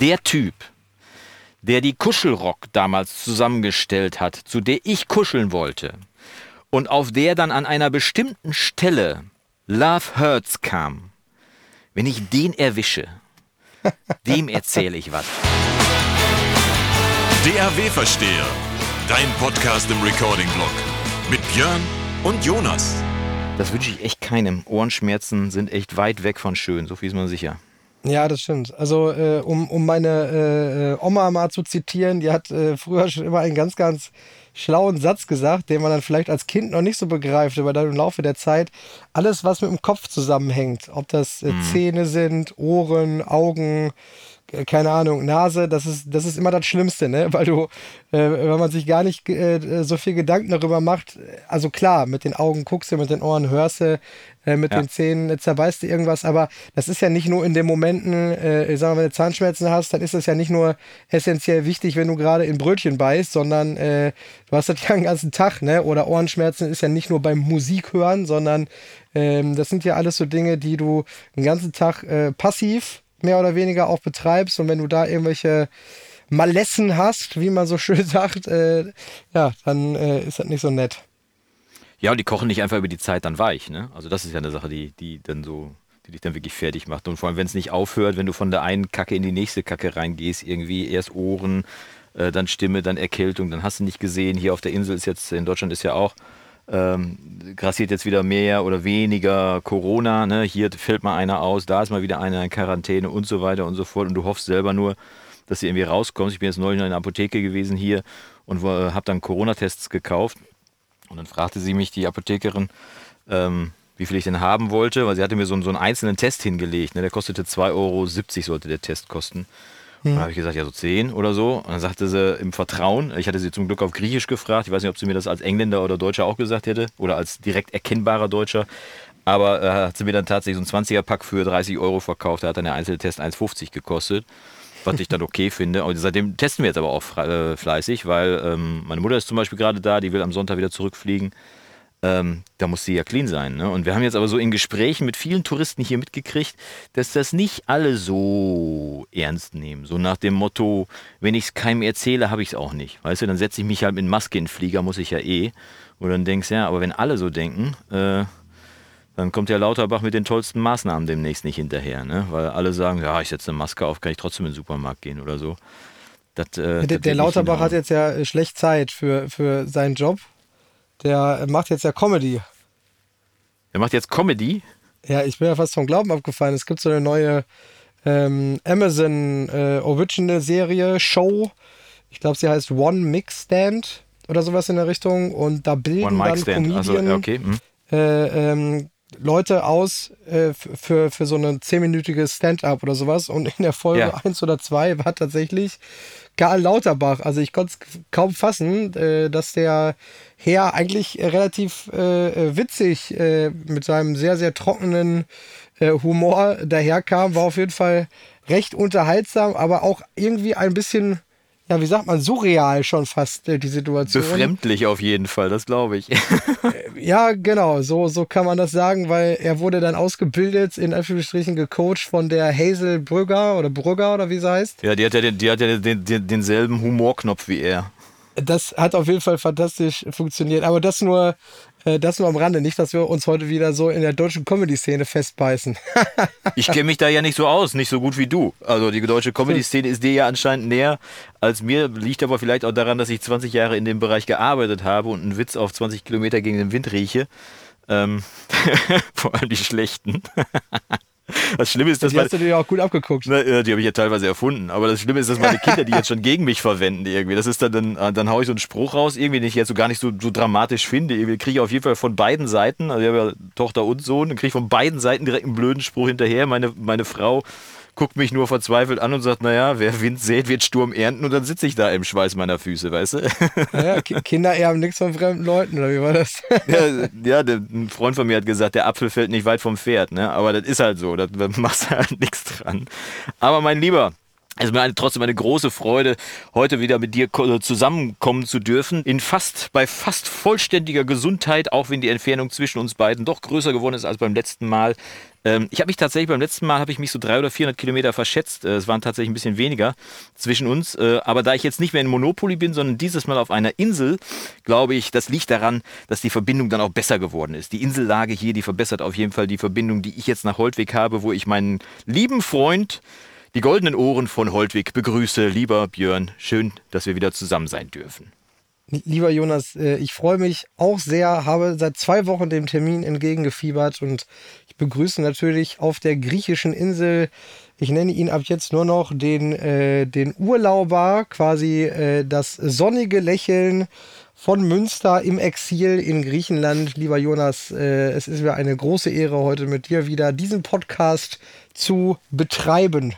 der Typ, der die Kuschelrock damals zusammengestellt hat, zu der ich kuscheln wollte, und auf der dann an einer bestimmten Stelle Love Hurts kam, wenn ich den erwische, dem erzähle ich was. DAW-Versteher, dein Podcast im Recording-Blog mit Björn und Jonas. Das wünsche ich echt keinem. Ohrenschmerzen sind echt weit weg von schön, so viel ist man sicher. Ja, das stimmt. Also, äh, um, um meine äh, äh, Oma mal zu zitieren, die hat äh, früher schon immer einen ganz, ganz schlauen Satz gesagt, den man dann vielleicht als Kind noch nicht so begreift, aber dann im Laufe der Zeit alles, was mit dem Kopf zusammenhängt, ob das äh, mhm. Zähne sind, Ohren, Augen, äh, keine Ahnung, Nase, das ist, das ist immer das Schlimmste, ne? Weil du, äh, wenn man sich gar nicht äh, so viel Gedanken darüber macht, also klar, mit den Augen guckst du, mit den Ohren hörst du, äh, mit ja. den Zähnen äh, zerbeißt du irgendwas, aber das ist ja nicht nur in den Momenten, äh, sagen wir, wenn du Zahnschmerzen hast, dann ist das ja nicht nur essentiell wichtig, wenn du gerade in Brötchen beißt, sondern äh, du hast das ja den ganzen Tag, ne? Oder Ohrenschmerzen ist ja nicht nur beim Musik hören, sondern ähm, das sind ja alles so Dinge, die du den ganzen Tag äh, passiv mehr oder weniger auch betreibst und wenn du da irgendwelche Malessen hast, wie man so schön sagt, äh, ja, dann äh, ist das nicht so nett. Ja, und die kochen nicht einfach über die Zeit dann weich, ne? Also das ist ja eine Sache, die, die dann so, die dich dann wirklich fertig macht. Und vor allem, wenn es nicht aufhört, wenn du von der einen Kacke in die nächste Kacke reingehst, irgendwie erst Ohren, äh, dann Stimme, dann Erkältung, dann hast du nicht gesehen. Hier auf der Insel ist jetzt, in Deutschland ist ja auch ähm, grassiert jetzt wieder mehr oder weniger Corona, ne? hier fällt mal einer aus, da ist mal wieder einer in Quarantäne und so weiter und so fort und du hoffst selber nur, dass du irgendwie rauskommst. Ich bin jetzt neulich noch in der Apotheke gewesen hier und äh, habe dann Corona-Tests gekauft und dann fragte sie mich, die Apothekerin, ähm, wie viel ich denn haben wollte, weil sie hatte mir so, so einen einzelnen Test hingelegt, ne? der kostete 2,70 Euro, sollte der Test kosten. Hm. Dann habe ich gesagt, ja, so zehn oder so. Und dann sagte sie im Vertrauen, ich hatte sie zum Glück auf Griechisch gefragt, ich weiß nicht, ob sie mir das als Engländer oder Deutscher auch gesagt hätte oder als direkt erkennbarer Deutscher. Aber äh, hat sie mir dann tatsächlich so ein 20er-Pack für 30 Euro verkauft. Da hat dann der Einzeltest 1,50 gekostet. Was ich dann okay finde. Und seitdem testen wir jetzt aber auch äh, fleißig, weil ähm, meine Mutter ist zum Beispiel gerade da, die will am Sonntag wieder zurückfliegen ähm, da muss sie ja clean sein. Ne? Und wir haben jetzt aber so in Gesprächen mit vielen Touristen hier mitgekriegt, dass das nicht alle so ernst nehmen. So nach dem Motto, wenn ich es keinem erzähle, habe ich es auch nicht. Weißt du, dann setze ich mich halt mit Maske in den Flieger, muss ich ja eh. Und dann denkst du, ja, aber wenn alle so denken, äh, dann kommt der Lauterbach mit den tollsten Maßnahmen demnächst nicht hinterher. Ne? Weil alle sagen, ja, ich setze eine Maske auf, kann ich trotzdem in den Supermarkt gehen oder so. Das, äh, der, der Lauterbach hat jetzt ja schlecht Zeit für, für seinen Job, der macht jetzt ja Comedy. Er macht jetzt Comedy? Ja, ich bin ja fast vom Glauben abgefallen. Es gibt so eine neue ähm, Amazon äh, Original Serie, Show. Ich glaube, sie heißt One Mix Stand oder sowas in der Richtung. Und da bilden dann Comedian also, okay. hm. äh, ähm, Leute aus äh, für, für so eine zehnminütige Stand-up oder sowas. Und in der Folge ja. 1 oder 2 war tatsächlich Karl Lauterbach. Also ich konnte es kaum fassen, äh, dass der Herr eigentlich relativ äh, äh, witzig äh, mit seinem sehr, sehr trockenen äh, Humor daherkam. War auf jeden Fall recht unterhaltsam, aber auch irgendwie ein bisschen ja, wie sagt man, surreal schon fast äh, die Situation. Befremdlich auf jeden Fall, das glaube ich. Äh, ja, genau, so, so kann man das sagen, weil er wurde dann ausgebildet, in Anführungsstrichen gecoacht von der Hazel Brügger oder Brügger oder wie sie heißt. Ja, die hat ja, den, die hat ja den, den, denselben Humorknopf wie er. Das hat auf jeden Fall fantastisch funktioniert, aber das nur äh, das nur am Rande, nicht, dass wir uns heute wieder so in der deutschen Comedy-Szene festbeißen. ich kenne mich da ja nicht so aus, nicht so gut wie du. Also die deutsche Comedy-Szene ist dir ja anscheinend näher als mir. Liegt aber vielleicht auch daran, dass ich 20 Jahre in dem Bereich gearbeitet habe und einen Witz auf 20 Kilometer gegen den Wind rieche. Ähm, vor allem die schlechten. Das Schlimme ist, dass die hast du dir ja auch gut abgeguckt. Na, die habe ich ja teilweise erfunden. Aber das Schlimme ist, dass meine Kinder die jetzt schon gegen mich verwenden irgendwie. Das ist dann, dann, äh, dann haue ich so einen Spruch raus, irgendwie, den ich jetzt so gar nicht so, so dramatisch finde. Irgendwie kriege ich auf jeden Fall von beiden Seiten, also ich habe ja Tochter und Sohn, dann kriege ich von beiden Seiten direkt einen blöden Spruch hinterher. Meine, meine Frau guckt mich nur verzweifelt an und sagt, naja, wer Wind sät, wird Sturm ernten und dann sitze ich da im Schweiß meiner Füße, weißt du? Naja, Kinder erben nichts von fremden Leuten, oder wie war das? ja, ja der, ein Freund von mir hat gesagt, der Apfel fällt nicht weit vom Pferd, ne? aber das ist halt so, da machst du halt nichts dran. Aber mein Lieber, Also mir trotzdem eine große Freude, heute wieder mit dir zusammenkommen zu dürfen. In fast, bei fast vollständiger Gesundheit, auch wenn die Entfernung zwischen uns beiden doch größer geworden ist als beim letzten Mal. Ähm, ich habe mich tatsächlich beim letzten Mal habe ich mich so 300 oder 400 Kilometer verschätzt. Äh, es waren tatsächlich ein bisschen weniger zwischen uns. Äh, aber da ich jetzt nicht mehr in Monopoly bin, sondern dieses Mal auf einer Insel, glaube ich, das liegt daran, dass die Verbindung dann auch besser geworden ist. Die Insellage hier, die verbessert auf jeden Fall die Verbindung, die ich jetzt nach Holtweg habe, wo ich meinen lieben Freund die goldenen Ohren von Holtwig begrüße. Lieber Björn, schön, dass wir wieder zusammen sein dürfen. Lieber Jonas, äh, ich freue mich auch sehr, habe seit zwei Wochen dem Termin entgegengefiebert und ich begrüße natürlich auf der griechischen Insel, ich nenne ihn ab jetzt nur noch den, äh, den Urlauber, quasi äh, das sonnige Lächeln von Münster im Exil in Griechenland. Lieber Jonas, es ist mir eine große Ehre, heute mit dir wieder diesen Podcast zu betreiben.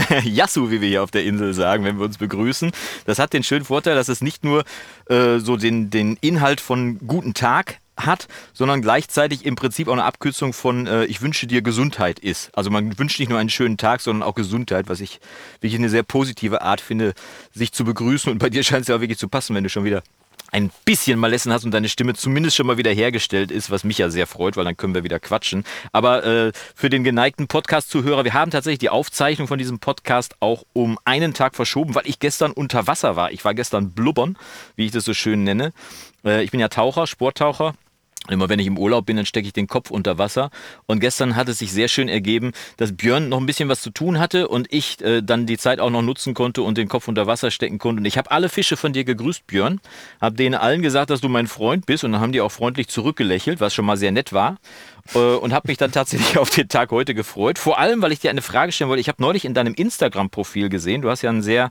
Yasu, wie wir hier auf der Insel sagen, wenn wir uns begrüßen. Das hat den schönen Vorteil, dass es nicht nur äh, so den, den Inhalt von Guten Tag hat, sondern gleichzeitig im Prinzip auch eine Abkürzung von äh, Ich wünsche dir Gesundheit ist. Also man wünscht nicht nur einen schönen Tag, sondern auch Gesundheit, was ich wirklich eine sehr positive Art finde, sich zu begrüßen. Und bei dir scheint es ja auch wirklich zu passen, wenn du schon wieder ein bisschen Malessen hast und deine Stimme zumindest schon mal wieder hergestellt ist, was mich ja sehr freut, weil dann können wir wieder quatschen. Aber äh, für den geneigten Podcast-Zuhörer, wir haben tatsächlich die Aufzeichnung von diesem Podcast auch um einen Tag verschoben, weil ich gestern unter Wasser war. Ich war gestern blubbern, wie ich das so schön nenne. Äh, ich bin ja Taucher, Sporttaucher Immer wenn ich im Urlaub bin, dann stecke ich den Kopf unter Wasser. Und gestern hat es sich sehr schön ergeben, dass Björn noch ein bisschen was zu tun hatte und ich äh, dann die Zeit auch noch nutzen konnte und den Kopf unter Wasser stecken konnte. Und ich habe alle Fische von dir gegrüßt, Björn. Habe denen allen gesagt, dass du mein Freund bist. Und dann haben die auch freundlich zurückgelächelt, was schon mal sehr nett war. Äh, und habe mich dann tatsächlich auf den Tag heute gefreut. Vor allem, weil ich dir eine Frage stellen wollte. Ich habe neulich in deinem Instagram-Profil gesehen, du hast ja ein sehr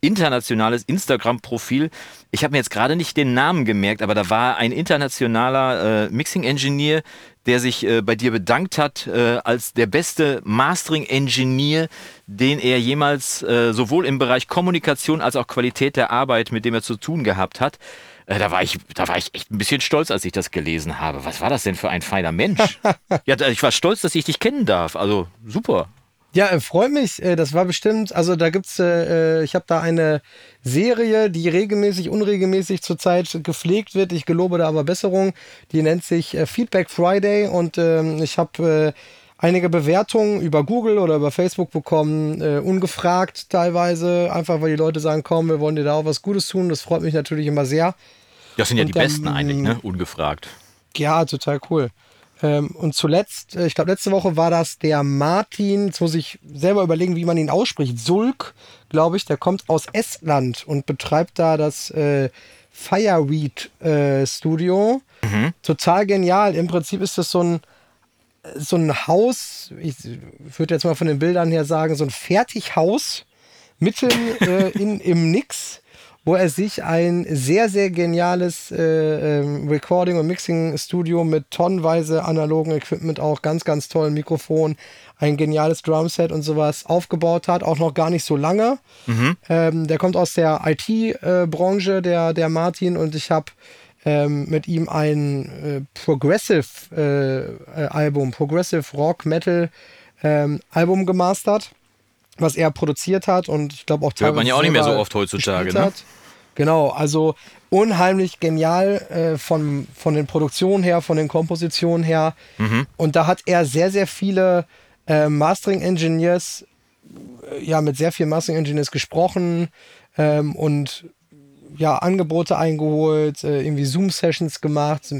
internationales Instagram-Profil. Ich habe mir jetzt gerade nicht den Namen gemerkt, aber da war ein internationaler äh, Mixing-Engineer, der sich äh, bei dir bedankt hat äh, als der beste Mastering-Engineer, den er jemals äh, sowohl im Bereich Kommunikation als auch Qualität der Arbeit, mit dem er zu tun gehabt hat. Äh, da war, ich, da war ich echt ein bisschen stolz, als ich das gelesen habe. Was war das denn für ein feiner Mensch? ja, ich war stolz, dass ich dich kennen darf. Also super. Ja, äh, freut mich. Äh, das war bestimmt, also da gibt's, äh, ich habe da eine Serie, die regelmäßig, unregelmäßig zurzeit gepflegt wird. Ich gelobe da aber Besserung. Die nennt sich Feedback Friday und ähm, ich habe einige Bewertungen über Google oder über Facebook bekommen, ungefragt teilweise, einfach weil die Leute sagen, komm, wir wollen dir da auch was Gutes tun. Das freut mich natürlich immer sehr. Das sind ja und die dann, besten eigentlich, ne? Ungefragt. Ja, total cool. Ähm, und zuletzt, äh, ich glaube, letzte Woche war das der Martin, jetzt muss ich selber überlegen, wie man ihn ausspricht. Sulk, glaube ich, der kommt aus Estland und betreibt da das äh, Fireweed äh, Studio. Mhm. Total genial. Im Prinzip ist das so ein, so ein Haus, ich würde jetzt mal von den Bildern her sagen, so ein Fertighaus mitten äh, in, im Nix wo er sich ein sehr, sehr geniales äh, ähm, Recording- und Mixing-Studio mit tonnenweise analogen Equipment, auch ganz, ganz tollen Mikrofon, ein geniales Drumset und sowas aufgebaut hat, auch noch gar nicht so lange. Mhm. Ähm, der kommt aus der IT-Branche, äh, der, der Martin, und ich habe ähm, mit ihm ein äh, Progressive-Album, äh, Progressive Rock Metal ähm, Album gemastert was er produziert hat und ich glaube auch teilweise. Hört man ja auch nicht mehr so oft heutzutage, ne? Genau, also unheimlich genial äh, von, von den Produktionen her, von den Kompositionen her. Mhm. Und da hat er sehr, sehr viele äh, Mastering-Engineers, äh, ja, mit sehr vielen Mastering-Engineers gesprochen ähm, und ja, Angebote eingeholt, äh, irgendwie Zoom-Sessions gemacht,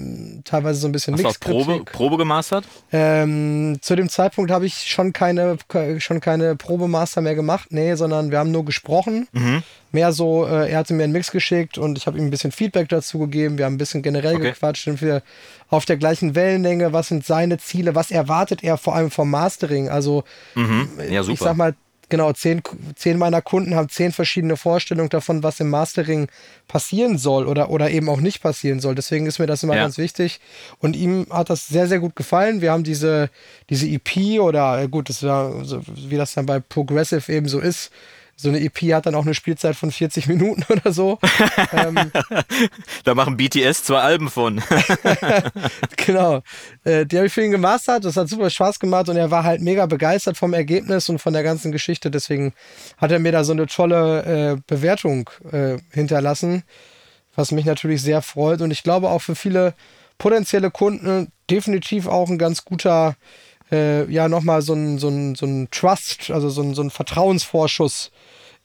teilweise so ein bisschen Hast du Probe, Probe gemastert? Ähm, zu dem Zeitpunkt habe ich schon keine, schon keine Probemaster mehr gemacht, nee, sondern wir haben nur gesprochen. Mhm. Mehr so, äh, er hatte mir einen Mix geschickt und ich habe ihm ein bisschen Feedback dazu gegeben. Wir haben ein bisschen generell okay. gequatscht, sind wir auf der gleichen Wellenlänge, was sind seine Ziele, was erwartet er vor allem vom Mastering? Also, mhm. ja, ich sag mal, genau, zehn, zehn meiner Kunden haben zehn verschiedene Vorstellungen davon, was im Mastering passieren soll oder, oder eben auch nicht passieren soll. Deswegen ist mir das immer ja. ganz wichtig. Und ihm hat das sehr, sehr gut gefallen. Wir haben diese, diese EP oder äh, gut, das war, wie das dann bei Progressive eben so ist, so eine EP hat dann auch eine Spielzeit von 40 Minuten oder so. ähm, da machen BTS zwei Alben von. genau. Äh, die habe ich für ihn gemastert. Das hat super Spaß gemacht und er war halt mega begeistert vom Ergebnis und von der ganzen Geschichte. Deswegen hat er mir da so eine tolle äh, Bewertung äh, hinterlassen, was mich natürlich sehr freut. Und ich glaube auch für viele potenzielle Kunden definitiv auch ein ganz guter, äh, ja, nochmal so ein, so, ein, so ein Trust, also so ein, so ein Vertrauensvorschuss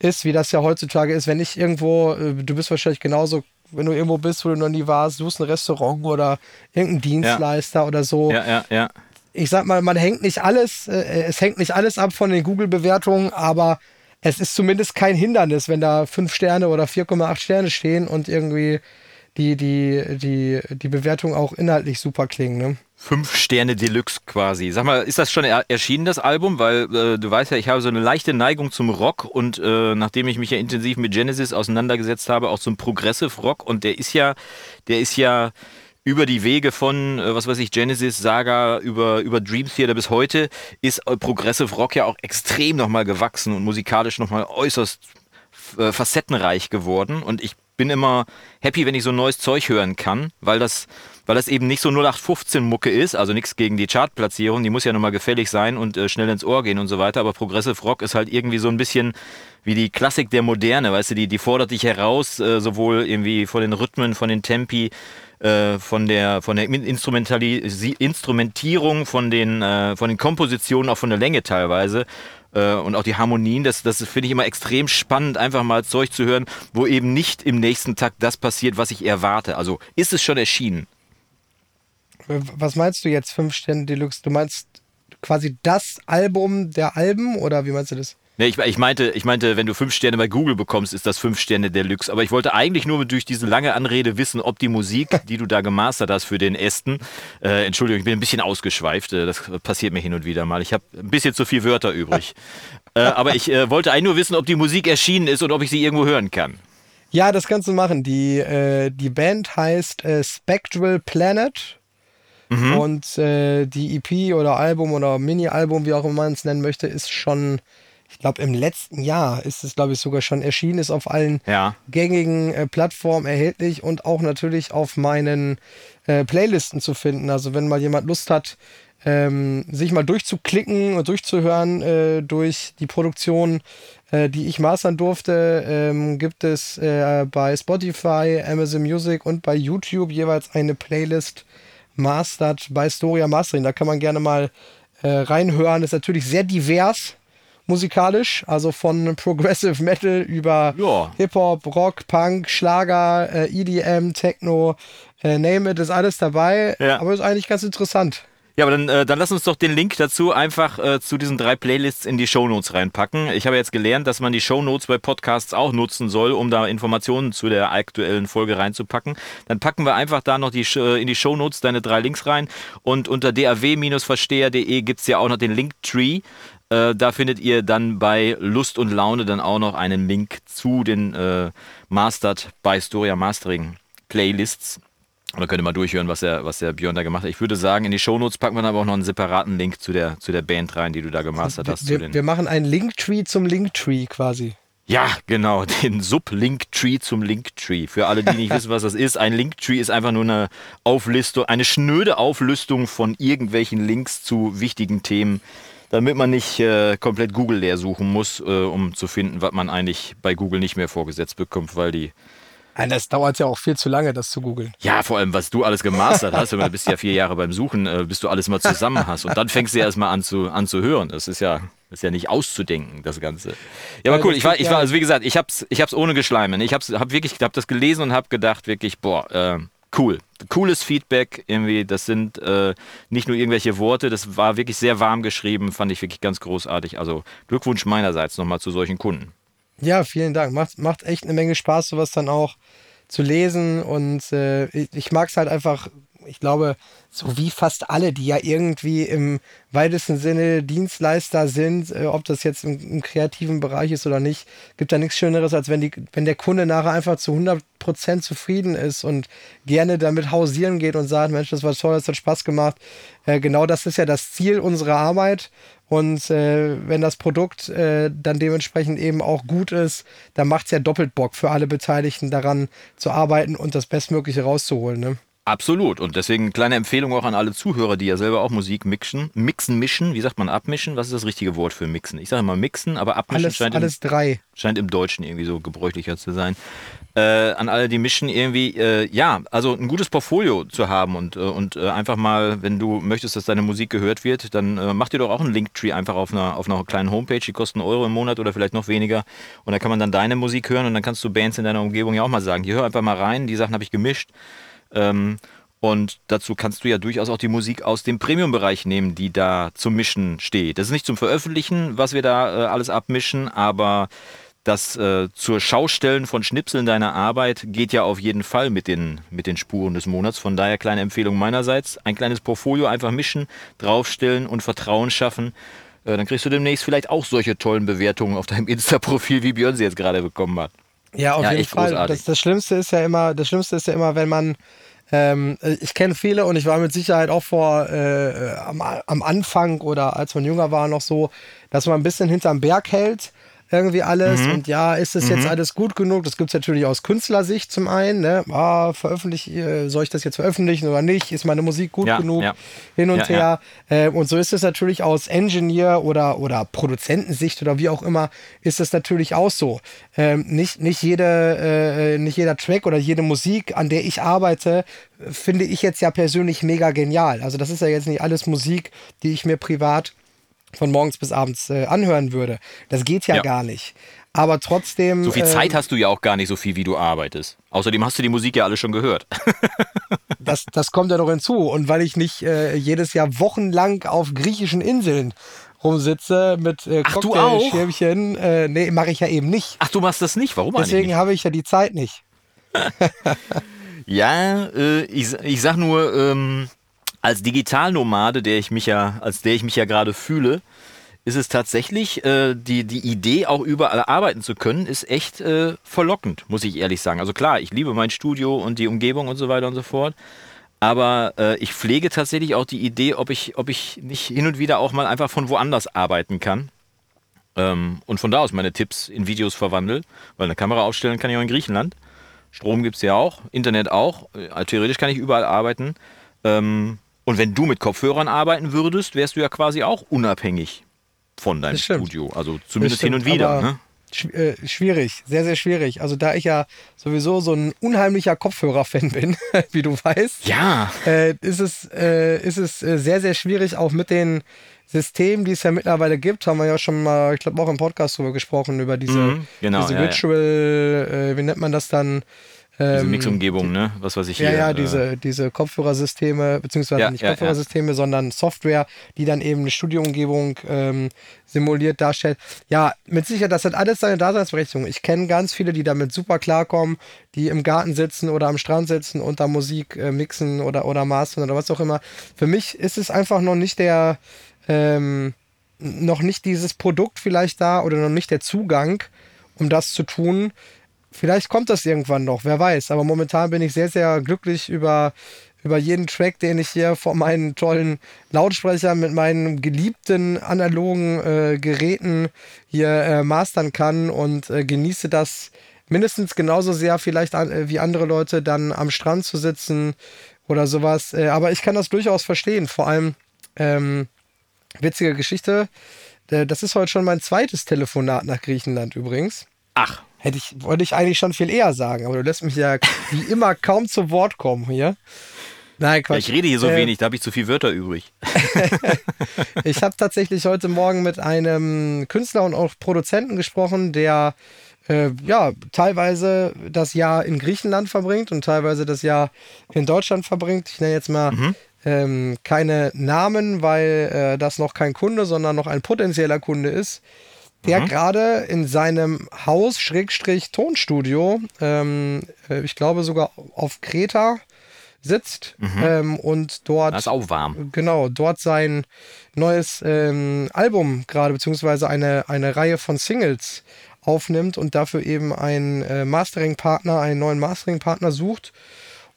ist, wie das ja heutzutage ist. Wenn ich irgendwo, äh, du bist wahrscheinlich genauso, wenn du irgendwo bist, wo du noch nie warst, du suchst ein Restaurant oder irgendein Dienstleister ja. oder so. Ja, ja, ja. Ich sag mal, man hängt nicht alles, äh, es hängt nicht alles ab von den Google-Bewertungen, aber es ist zumindest kein Hindernis, wenn da fünf Sterne oder 4,8 Sterne stehen und irgendwie die, die, die, die Bewertung auch inhaltlich super klingen. Ne? Fünf Sterne Deluxe quasi. Sag mal, ist das schon er erschienen, das Album? Weil äh, du weißt ja, ich habe so eine leichte Neigung zum Rock und äh, nachdem ich mich ja intensiv mit Genesis auseinandergesetzt habe, auch zum Progressive Rock und der ist ja, der ist ja über die Wege von, äh, was weiß ich, Genesis, Saga, über, über Dream Theater bis heute, ist äh, Progressive Rock ja auch extrem nochmal gewachsen und musikalisch nochmal äußerst äh, facettenreich geworden. Und ich bin immer happy, wenn ich so neues Zeug hören kann, weil das, weil das eben nicht so 0815 Mucke ist, also nichts gegen die Chartplatzierung, die muss ja nochmal gefällig sein und äh, schnell ins Ohr gehen und so weiter, aber Progressive Rock ist halt irgendwie so ein bisschen wie die Klassik der Moderne, weißt du, die, die fordert dich heraus, äh, sowohl irgendwie von den Rhythmen, von den Tempi, äh, von der, von der Instrumentierung, von den, äh, von den Kompositionen, auch von der Länge teilweise äh, und auch die Harmonien, das, das finde ich immer extrem spannend, einfach mal Zeug zu hören, wo eben nicht im nächsten Takt das passiert, was ich erwarte. Also ist es schon erschienen? Was meinst du jetzt, 5 Sterne Deluxe? Du meinst quasi das Album der Alben oder wie meinst du das? Nee, ich, ich, meinte, ich meinte, wenn du fünf Sterne bei Google bekommst, ist das fünf Sterne Deluxe. Aber ich wollte eigentlich nur durch diese lange Anrede wissen, ob die Musik, die du da gemastert hast für den Ästen, äh, Entschuldigung, ich bin ein bisschen ausgeschweift, äh, das passiert mir hin und wieder mal. Ich habe ein bisschen zu viel Wörter übrig. äh, aber ich äh, wollte eigentlich nur wissen, ob die Musik erschienen ist und ob ich sie irgendwo hören kann. Ja, das kannst du machen. Die, äh, die Band heißt äh, Spectral Planet. Mhm. Und die EP oder Album oder Mini-Album, wie auch immer man es nennen möchte, ist schon ich glaube, im letzten Jahr ist es, glaube ich, sogar schon erschienen, ist auf allen ja. gängigen äh, Plattformen erhältlich und auch natürlich auf meinen äh, Playlisten zu finden. Also wenn mal jemand Lust hat, ähm, sich mal durchzuklicken und durchzuhören äh, durch die Produktion, äh, die ich mastern durfte, ähm, gibt es äh, bei Spotify, Amazon Music und bei YouTube jeweils eine Playlist Mastered bei Storia Mastering. Da kann man gerne mal äh, reinhören. Ist natürlich sehr divers musikalisch, also von Progressive Metal über ja. Hip-Hop, Rock, Punk, Schlager, äh, EDM, Techno, äh, Name It, ist alles dabei. Ja. Aber ist eigentlich ganz interessant. Ja, aber dann, äh, dann lass uns doch den Link dazu einfach äh, zu diesen drei Playlists in die Shownotes reinpacken. Ich habe jetzt gelernt, dass man die Shownotes bei Podcasts auch nutzen soll, um da Informationen zu der aktuellen Folge reinzupacken. Dann packen wir einfach da noch die, äh, in die Shownotes deine drei Links rein. Und unter daw-versteher.de gibt es ja auch noch den Linktree. Äh, da findet ihr dann bei Lust und Laune dann auch noch einen Link zu den äh, Mastered bei Storia Mastering Playlists. Und da könnt ihr mal durchhören, was der, was der Björn da gemacht hat. Ich würde sagen, in die Shownotes packen wir dann aber auch noch einen separaten Link zu der, zu der Band rein, die du da gemastert hast. Wir, wir machen einen Linktree zum Linktree quasi. Ja, genau, den Sub-Linktree zum Linktree. Für alle, die nicht wissen, was das ist, ein Linktree ist einfach nur eine Auflistung, eine schnöde Auflistung von irgendwelchen Links zu wichtigen Themen damit man nicht äh, komplett Google leer suchen muss, äh, um zu finden, was man eigentlich bei Google nicht mehr vorgesetzt bekommt, weil die das dauert ja auch viel zu lange, das zu googeln. Ja, vor allem, was du alles gemastert hast. Du bist ja vier Jahre beim Suchen, äh, bis du alles mal zusammen hast. Und dann fängst du ja erstmal an zu, an zu hören. Das ist ja, das ist ja nicht auszudenken, das Ganze. Ja, aber cool. Ich war, ich war, also wie gesagt, ich hab's, ich hab's ohne Geschleimen. Ich hab's, hab wirklich, hab das gelesen und hab gedacht, wirklich, boah, äh, cool. Cooles Feedback, irgendwie, das sind äh, nicht nur irgendwelche Worte, das war wirklich sehr warm geschrieben, fand ich wirklich ganz großartig. Also Glückwunsch meinerseits nochmal zu solchen Kunden. Ja, vielen Dank. Macht, macht echt eine Menge Spaß, sowas dann auch zu lesen und äh, ich, ich mag es halt einfach ich glaube, so wie fast alle, die ja irgendwie im weitesten Sinne Dienstleister sind, äh, ob das jetzt im, im, kreativen Bereich ist oder nicht, gibt da nichts Schöneres, als wenn, die, wenn der Kunde nachher einfach zu 100% zufrieden ist und gerne damit hausieren geht und sagt, Mensch, das war toll, das hat Spaß gemacht. Äh, genau das ist ja das Ziel unserer Arbeit Und äh, wenn das Produkt äh, dann dementsprechend eben auch gut ist, dann macht es ja doppelt Bock für alle Beteiligten daran zu arbeiten und das Bestmögliche rauszuholen. Ne? Absolut. Und deswegen kleine Empfehlung auch an alle Zuhörer, die ja selber auch Musik mixen. Mixen, mischen. Wie sagt man abmischen? Was ist das richtige Wort für mixen? Ich sage immer mixen, aber abmischen Alles, scheint, alles drei. Im, scheint im Deutschen irgendwie so gebräuchlicher zu sein. Äh, an alle, die mischen, irgendwie, äh, ja, also ein gutes Portfolio zu haben und, äh, und äh, einfach mal, wenn du möchtest, dass deine Musik gehört wird, dann äh, mach dir doch auch einen Linktree einfach auf einer, auf einer kleinen Homepage, die kosten Euro im Monat oder vielleicht noch weniger. Und da kann man dann deine Musik hören und dann kannst du Bands in deiner Umgebung ja auch mal sagen, hier hör einfach mal rein, die Sachen habe ich gemischt. Ähm, und dazu kannst du ja durchaus auch die Musik aus dem Premium-Bereich nehmen, die da zum Mischen steht. Das ist nicht zum Veröffentlichen, was wir da äh, alles abmischen, aber das äh, zur Schaustellen von Schnipseln deiner Arbeit geht ja auf jeden Fall mit den, mit den Spuren des Monats. Von daher kleine Empfehlung meinerseits. Ein kleines Portfolio einfach mischen, draufstellen und Vertrauen schaffen. Äh, dann kriegst du demnächst vielleicht auch solche tollen Bewertungen auf deinem Insta-Profil, wie Björn sie jetzt gerade bekommen hat. Ja, auf Ja, jeden Fall. großartig. Das, das Schlimmste ist ja immer, das Schlimmste ist ja immer, wenn man ähm, ich kenne viele und ich war mit Sicherheit auch vor äh, am, am Anfang oder als man jünger war noch so, dass man ein bisschen hinterm Berg hält irgendwie alles Mhm. und ja, ist es jetzt alles gut genug? Das gibt es natürlich aus Künstlersicht zum einen, ne? Ah, veröffentlich, äh, soll ich das jetzt veröffentlichen oder nicht? Ist meine Musik gut Ja, genug? ja. Hin und Ja, her. Äh, und so ist es natürlich aus Engineer oder, oder Produzentensicht oder wie auch immer, ist es natürlich auch so. Ähm, nicht, nicht, jede, äh, nicht jeder Track oder jede Musik, an der ich arbeite, äh, finde ich jetzt ja persönlich mega genial. Also das ist ja jetzt nicht alles Musik, die ich mir privat von morgens bis abends äh, anhören würde. Das geht ja, Ja. gar nicht. Aber trotzdem. So viel ähm, Zeit hast du ja auch gar nicht so viel, wie du arbeitest. Außerdem hast du die Musik ja alle schon gehört. das, das kommt ja noch hinzu. Und weil ich nicht äh, jedes Jahr wochenlang auf griechischen Inseln rumsitze mit äh, Ach, du auch? Cocktailschirmchen, äh, nee, mache ich ja eben nicht. Ach, du machst das nicht? Warum eigentlich Deswegen habe ich ja die Zeit nicht. Ja, äh, ich, ich sag nur, ähm, als Digitalnomade, der ich mich ja, als der ich mich ja gerade fühle, ist es tatsächlich, äh, die, die Idee, auch überall arbeiten zu können, ist echt äh, verlockend, muss ich ehrlich sagen. Also klar, ich liebe mein Studio und die Umgebung und so weiter und so fort. Aber äh, ich pflege tatsächlich auch die Idee, ob ich, ob ich nicht hin und wieder auch mal einfach von woanders arbeiten kann. Ähm, und von da aus meine Tipps in Videos verwandle. Weil eine Kamera aufstellen kann ich auch in Griechenland. Strom gibt es ja auch, Internet auch. Äh, Theoretisch kann ich überall arbeiten. Ähm, und wenn du mit Kopfhörern arbeiten würdest, wärst du ja quasi auch unabhängig von deinem. Studio. Also zumindest hin und wieder. Ne? äh, Schwierig, sehr, sehr schwierig. Also da ich ja sowieso so ein unheimlicher Kopfhörer-Fan bin, wie du weißt, Ja, äh, ist es, äh, ist es äh, sehr, sehr schwierig, auch mit den Systemen, die es ja mittlerweile gibt, haben wir ja schon mal, ich glaube auch im Podcast drüber gesprochen, über diese, Mhm, genau, diese ja, ja. Virtual, äh, wie nennt man das dann? Diese Ähm, Mixumgebung, ne? Was weiß ich ja, hier. ja, äh, diese, diese Kopfhörersysteme, beziehungsweise Ja, nicht ja, ja. Kopfhörersysteme, sondern Software, die dann eben eine Studioumgebung ähm, simuliert darstellt. Ja, mit Sicherheit, das hat alles seine Daseinsberechtigung. Ich kenne ganz viele, die damit super klarkommen, die im Garten sitzen oder am Strand sitzen und da Musik äh, mixen oder, oder mastern oder was auch immer. Für mich ist es einfach noch nicht der, ähm, noch nicht dieses Produkt vielleicht da oder noch nicht der Zugang, um das zu tun. Vielleicht kommt das irgendwann noch, wer weiß. Aber momentan bin ich sehr, sehr glücklich über, über jeden Track, den ich hier vor meinen tollen Lautsprechern mit meinen geliebten analogen äh, Geräten hier äh, mastern kann und äh, genieße das mindestens genauso sehr vielleicht an, äh, wie andere Leute dann am Strand zu sitzen oder sowas. Äh, aber ich kann das durchaus verstehen. Vor allem ähm, witzige Geschichte. Äh, Das ist heute schon mein zweites Telefonat nach Griechenland übrigens. Ach, Hätte ich, wollte ich eigentlich schon viel eher sagen, aber du lässt mich ja wie immer kaum zu Wort kommen hier. Nein, Quatsch. ich rede hier so Äh, wenig, da habe ich zu viel Wörter übrig. Ich habe tatsächlich heute Morgen mit einem Künstler und auch Produzenten gesprochen, der äh, ja teilweise das Jahr in Griechenland verbringt und teilweise das Jahr in Deutschland verbringt. Ich nenne jetzt mal ähm, keine Namen, weil äh, das noch kein Kunde, sondern noch ein potenzieller Kunde ist. Der gerade in seinem Haus, Schrägstrich Tonstudio, ähm, äh, ich glaube sogar auf Kreta sitzt ähm, und dort Das ist auch warm. genau, dort sein neues ähm, Album gerade, beziehungsweise eine, eine Reihe von Singles aufnimmt und dafür eben einen äh, Mastering-Partner, einen neuen Mastering-Partner sucht.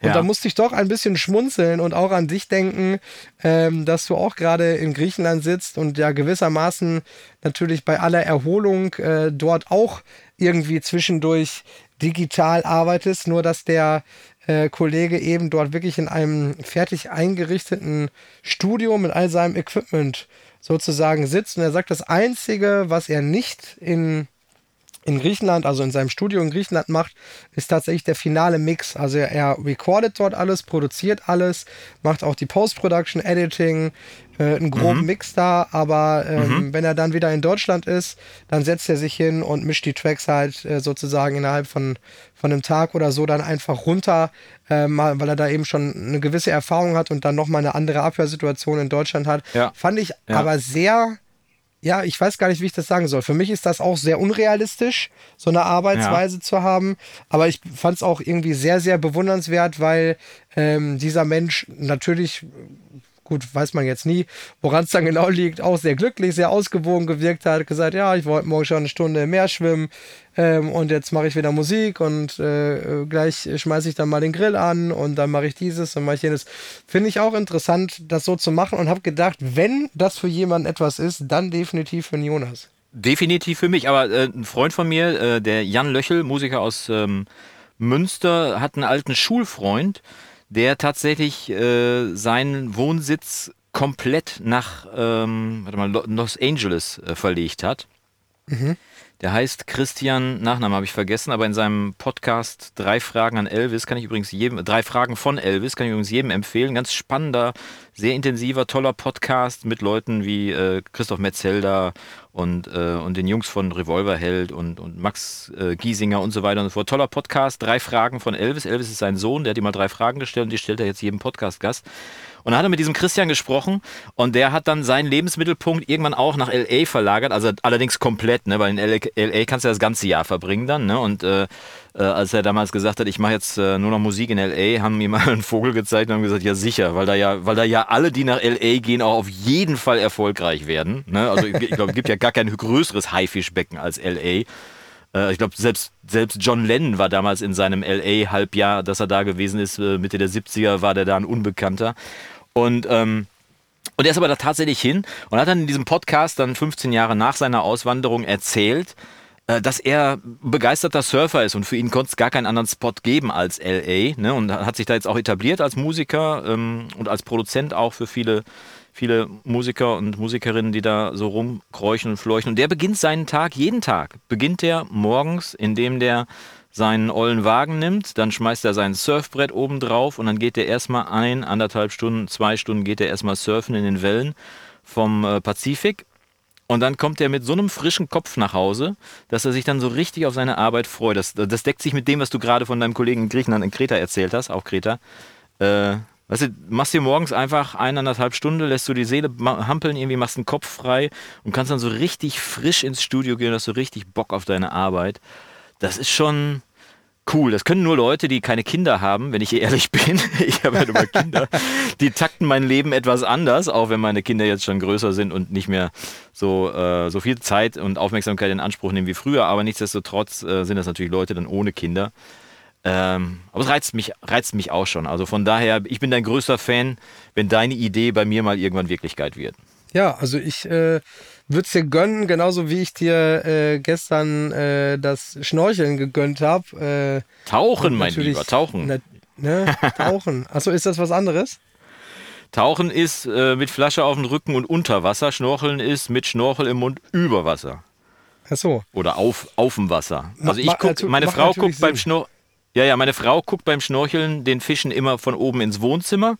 Und Ja. da musste ich doch ein bisschen schmunzeln und auch an dich denken, ähm, dass du auch gerade in Griechenland sitzt und ja gewissermaßen natürlich bei aller Erholung äh, dort auch irgendwie zwischendurch digital arbeitest, nur dass der äh, Kollege eben dort wirklich in einem fertig eingerichteten Studio mit all seinem Equipment sozusagen sitzt. Und er sagt, das Einzige, was er nicht in in Griechenland, also in seinem Studio in Griechenland macht, ist tatsächlich der finale Mix. Also er, er recordet dort alles, produziert alles, macht auch die Post-Production, Editing, äh, einen groben Mix da, aber ähm, wenn er dann wieder in Deutschland ist, dann setzt er sich hin und mischt die Tracks halt äh, sozusagen innerhalb von, von einem Tag oder so dann einfach runter, äh, mal, weil er da eben schon eine gewisse Erfahrung hat und dann nochmal eine andere Abhörsituation in Deutschland hat. Ja. Fand ich Ja. aber sehr ja, ich weiß gar nicht, wie ich das sagen soll. Für mich ist das auch sehr unrealistisch, so eine Arbeitsweise zu haben. Aber ich fand es auch irgendwie sehr, sehr bewundernswert, weil ähm, dieser Mensch natürlich, gut, weiß man jetzt nie, woran es dann genau liegt, auch sehr glücklich, sehr ausgewogen gewirkt hat, gesagt, ja, ich wollte morgen schon eine Stunde im Meer schwimmen ähm, und jetzt mache ich wieder Musik und äh, äh, gleich schmeiße ich dann mal den Grill an und dann mache ich dieses und mache ich jenes. Finde ich auch interessant, das so zu machen und habe gedacht, wenn das für jemanden etwas ist, dann definitiv für Jonas. Definitiv für mich, aber äh, ein Freund von mir, äh, der Jan Löchel, Musiker aus ähm, Münster, hat einen alten Schulfreund, der tatsächlich äh, seinen Wohnsitz komplett nach ähm, warte mal, Lo- Los Angeles äh, verlegt hat. Der heißt Christian, Nachname habe ich vergessen, aber in seinem Podcast Drei Fragen an Elvis kann ich übrigens jedem, drei Fragen von Elvis kann ich übrigens jedem empfehlen. Ganz spannender, sehr intensiver, toller Podcast mit Leuten wie äh, Christoph Metzelder und, äh, und den Jungs von Revolverheld und, und Max äh, Giesinger und so weiter und so fort. Toller Podcast, drei Fragen von Elvis. Elvis ist sein Sohn, der hat ihm mal drei Fragen gestellt und die stellt er jetzt jedem Podcast-Gast. Und dann hat er mit diesem Christian gesprochen und der hat dann seinen Lebensmittelpunkt irgendwann auch nach L.A. verlagert, also allerdings komplett, ne, weil in L.A. Kannst du das ganze Jahr verbringen dann, ne, und äh, äh, als er damals gesagt hat, ich mache jetzt äh, nur noch Musik in L.A., haben ihm mal einen Vogel gezeigt und haben gesagt, ja sicher, weil da ja, weil da ja alle, die nach L.A. gehen, auch auf jeden Fall erfolgreich werden, ne, also ich, ich glaube, es gibt ja gar kein größeres Haifischbecken als L.A., äh, ich glaube, selbst, selbst John Lennon war damals in seinem LA-Halbjahr, dass er da gewesen ist, äh, Mitte der 70er, war der da ein Unbekannter. Und, ähm, und er ist aber da tatsächlich hin und hat dann in diesem Podcast dann 15 Jahre nach seiner Auswanderung erzählt, äh, dass er begeisterter Surfer ist und für ihn konnte es gar keinen anderen Spot geben als LA. Ne? Und hat sich da jetzt auch etabliert als Musiker ähm, und als Produzent auch für viele, viele Musiker und Musikerinnen, die da so rumkräuchen und fleuchen. Und der beginnt seinen Tag, jeden Tag, beginnt er morgens, indem der seinen ollen Wagen nimmt, dann schmeißt er sein Surfbrett oben drauf und dann geht er erstmal ein, anderthalb Stunden, zwei Stunden geht er erstmal surfen in den Wellen vom äh, Pazifik. Und dann kommt er mit so einem frischen Kopf nach Hause, dass er sich dann so richtig auf seine Arbeit freut. Das, das deckt sich mit dem, was du gerade von deinem Kollegen in Griechenland in Kreta erzählt hast, auch Kreta. Äh, weißt du, machst dir morgens einfach eineinhalb Stunden, lässt du die Seele hampeln, irgendwie machst den Kopf frei und kannst dann so richtig frisch ins Studio gehen hast so richtig Bock auf deine Arbeit. Das ist schon cool. Das können nur Leute, die keine Kinder haben, wenn ich ehrlich bin. Ich habe ja immer Kinder. Die takten mein Leben etwas anders, auch wenn meine Kinder jetzt schon größer sind und nicht mehr so, äh, so viel Zeit und Aufmerksamkeit in Anspruch nehmen wie früher. Aber nichtsdestotrotz äh, sind das natürlich Leute dann ohne Kinder. Ähm, aber es reizt mich, reizt mich auch schon. Also von daher, ich bin dein größter Fan, wenn deine Idee bei mir mal irgendwann Wirklichkeit wird. Ja, also ich äh, würde es dir gönnen, genauso wie ich dir äh, gestern äh, das Schnorcheln gegönnt habe. Äh, Tauchen, mein Lieber, tauchen. Na, ne? Tauchen. Achso, ist das was anderes? Tauchen ist äh, mit Flasche auf dem Rücken und unter Wasser. Schnorcheln ist mit Schnorchel im Mund über Wasser. Achso. Oder auf, auf dem Wasser. Also ich ma- guck, natu- meine Frau guckt beim Sinn. Schnor ja, ja, meine Frau guckt beim Schnorcheln den Fischen immer von oben ins Wohnzimmer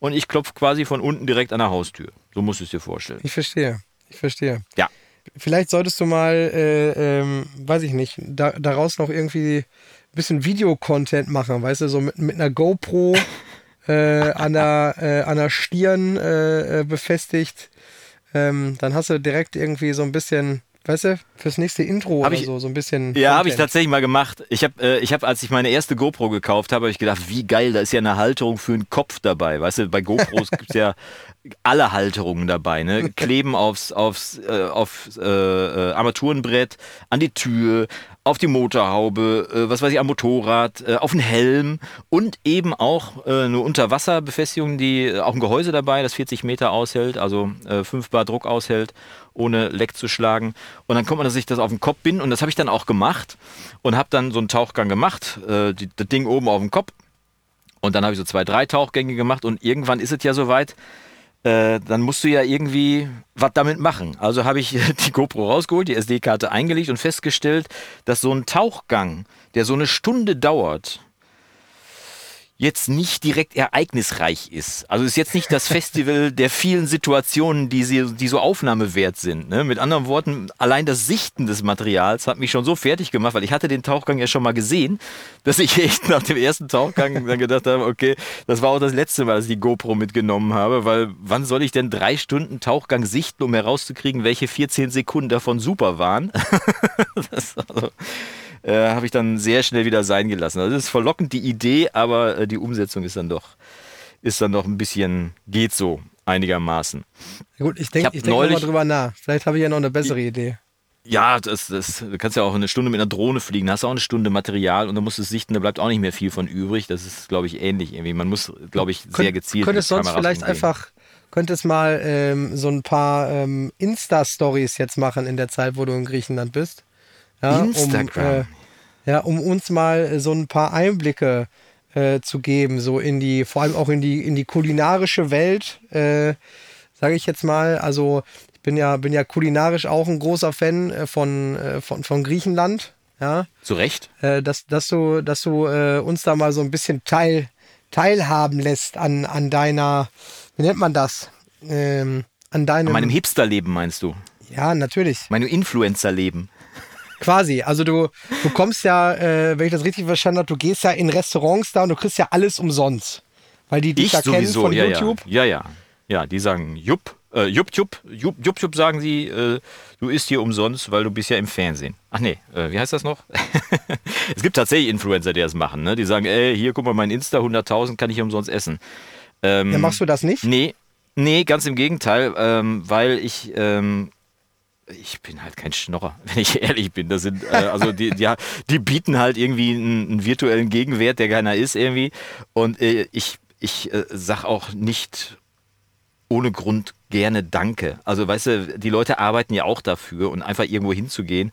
und ich klopfe quasi von unten direkt an der Haustür. So musst du es dir vorstellen. Ich verstehe. Ich verstehe. Ja. Vielleicht solltest du mal, äh, ähm, weiß ich nicht, da, daraus noch irgendwie ein bisschen Videocontent machen, weißt du, so mit, mit einer GoPro äh, an, der, äh, an der Stirn äh, äh, befestigt. Ähm, dann hast du direkt irgendwie so ein bisschen, weißt du, fürs nächste Intro Hab oder ich- so, so ein bisschen. Ja, habe ich tatsächlich mal gemacht. Ich habe, äh, ich hab, als ich meine erste GoPro gekauft habe, habe ich gedacht, wie geil, da ist ja eine Halterung für den Kopf dabei. Weißt du, bei GoPros gibt es ja alle Halterungen dabei, ne? Kleben aufs, aufs, äh, aufs äh, äh, Armaturenbrett, an die Tür, auf die Motorhaube, äh, was weiß ich, am Motorrad, äh, auf den Helm und eben auch äh, eine Unterwasserbefestigung, die äh, auch ein Gehäuse dabei, das 40 Meter aushält, also äh, 5 Bar Druck aushält, ohne Leck zu schlagen. Und dann kommt man sich das auf den Kopf binden und das habe ich dann auch gemacht und habe dann so einen Tauchgang gemacht, äh, die, das Ding oben auf dem Kopf. Und dann habe ich so zwei, drei Tauchgänge gemacht und irgendwann ist es ja soweit, äh, dann musst du ja irgendwie was damit machen. Also habe ich die GoPro rausgeholt, die SD-Karte eingelegt und festgestellt, dass so ein Tauchgang, der so eine Stunde dauert, jetzt nicht direkt ereignisreich ist. Also ist jetzt nicht das Festival der vielen Situationen, die, sie, die so aufnahmewert sind. Ne? Mit anderen Worten, allein das Sichten des Materials hat mich schon so fertig gemacht, weil ich hatte den Tauchgang ja schon mal gesehen, dass ich echt nach dem ersten Tauchgang dann gedacht habe, okay, das war auch das letzte Mal, dass ich die GoPro mitgenommen habe, weil wann soll ich denn drei Stunden Tauchgang sichten, um herauszukriegen, welche 14 Sekunden davon super waren? das, also, äh, habe ich dann sehr schnell wieder sein gelassen. Also das ist verlockend die Idee, aber äh, die Umsetzung ist dann doch ist dann doch ein bisschen geht so einigermaßen. Gut, ich denke Ich ich denk mal drüber nach. Vielleicht habe ich ja noch eine bessere Idee. Ja, das, das, du kannst ja auch eine Stunde mit einer Drohne fliegen, da hast du auch eine Stunde Material und dann musst du es sichten, da bleibt auch nicht mehr viel von übrig. Das ist, glaube ich, ähnlich irgendwie. Man muss, glaube ich, sehr gezielt. Könntest mit sonst vielleicht umgehen. einfach, könntest mal ähm, so ein paar ähm, Insta-Stories jetzt machen in der Zeit, wo du in Griechenland bist. Ja, Instagram. Um, äh, ja, um uns mal so ein paar Einblicke äh, zu geben, so in die, vor allem auch in die, in die kulinarische Welt, äh, sage ich jetzt mal. Also ich bin ja, bin ja kulinarisch auch ein großer Fan äh, von, äh, von, von Griechenland. Ja, Zu Recht? äh, dass, dass du, dass du äh, uns da mal so ein bisschen teil, teilhaben lässt an, an deiner, wie nennt man das? Ähm, an deinem, An meinem Hipsterleben meinst du? ja, natürlich, Meinem Influencerleben. Quasi. Also du, du kommst ja, äh, wenn ich das richtig verstanden habe, du gehst ja in Restaurants da und du kriegst ja alles umsonst. Weil die dich Ich da kennen sowieso, von ja, YouTube. ja. Ja, ja. Ja, die sagen Jupp, äh, Jupp, Jupp, Jupp, Jupp, Jupp sagen sie, äh, du isst hier umsonst, weil du bist ja im Fernsehen. Ach nee, äh, wie heißt das noch? es gibt tatsächlich Influencer, die das machen, ne? Die sagen, ey, hier, guck mal, mein Insta, 100.000 kann ich hier umsonst essen. Ähm, Ja, machst du das nicht? Nee, nee, ganz im Gegenteil, ähm, weil ich, ähm, ich bin halt kein Schnorrer, wenn ich ehrlich bin. Das sind, äh, also die, die, die bieten halt irgendwie einen, einen virtuellen Gegenwert, der keiner ist irgendwie. Und äh, ich, ich äh, sag auch nicht ohne Grund gerne Danke. Also weißt du, die Leute arbeiten ja auch dafür und einfach irgendwo hinzugehen.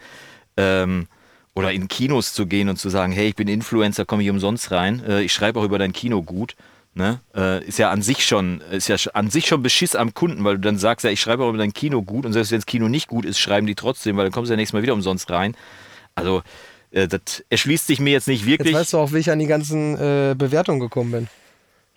Ähm, oder in Kinos zu gehen und zu sagen, hey, ich bin Influencer, komme ich umsonst rein. Äh, ich schreibe auch über dein Kino gut. Ne? Äh, ist ja an sich schon, ist ja an sich schon Beschiss am Kunden, weil du dann sagst, ja, ich schreibe auch über dein Kino gut und selbst wenn das Kino nicht gut ist, schreiben die trotzdem, weil dann kommst du ja nächstes Mal wieder umsonst rein. Also, äh, das erschließt sich mir jetzt nicht Jetzt wirklich. weißt du auch, wie ich an die ganzen äh, Bewertungen gekommen bin.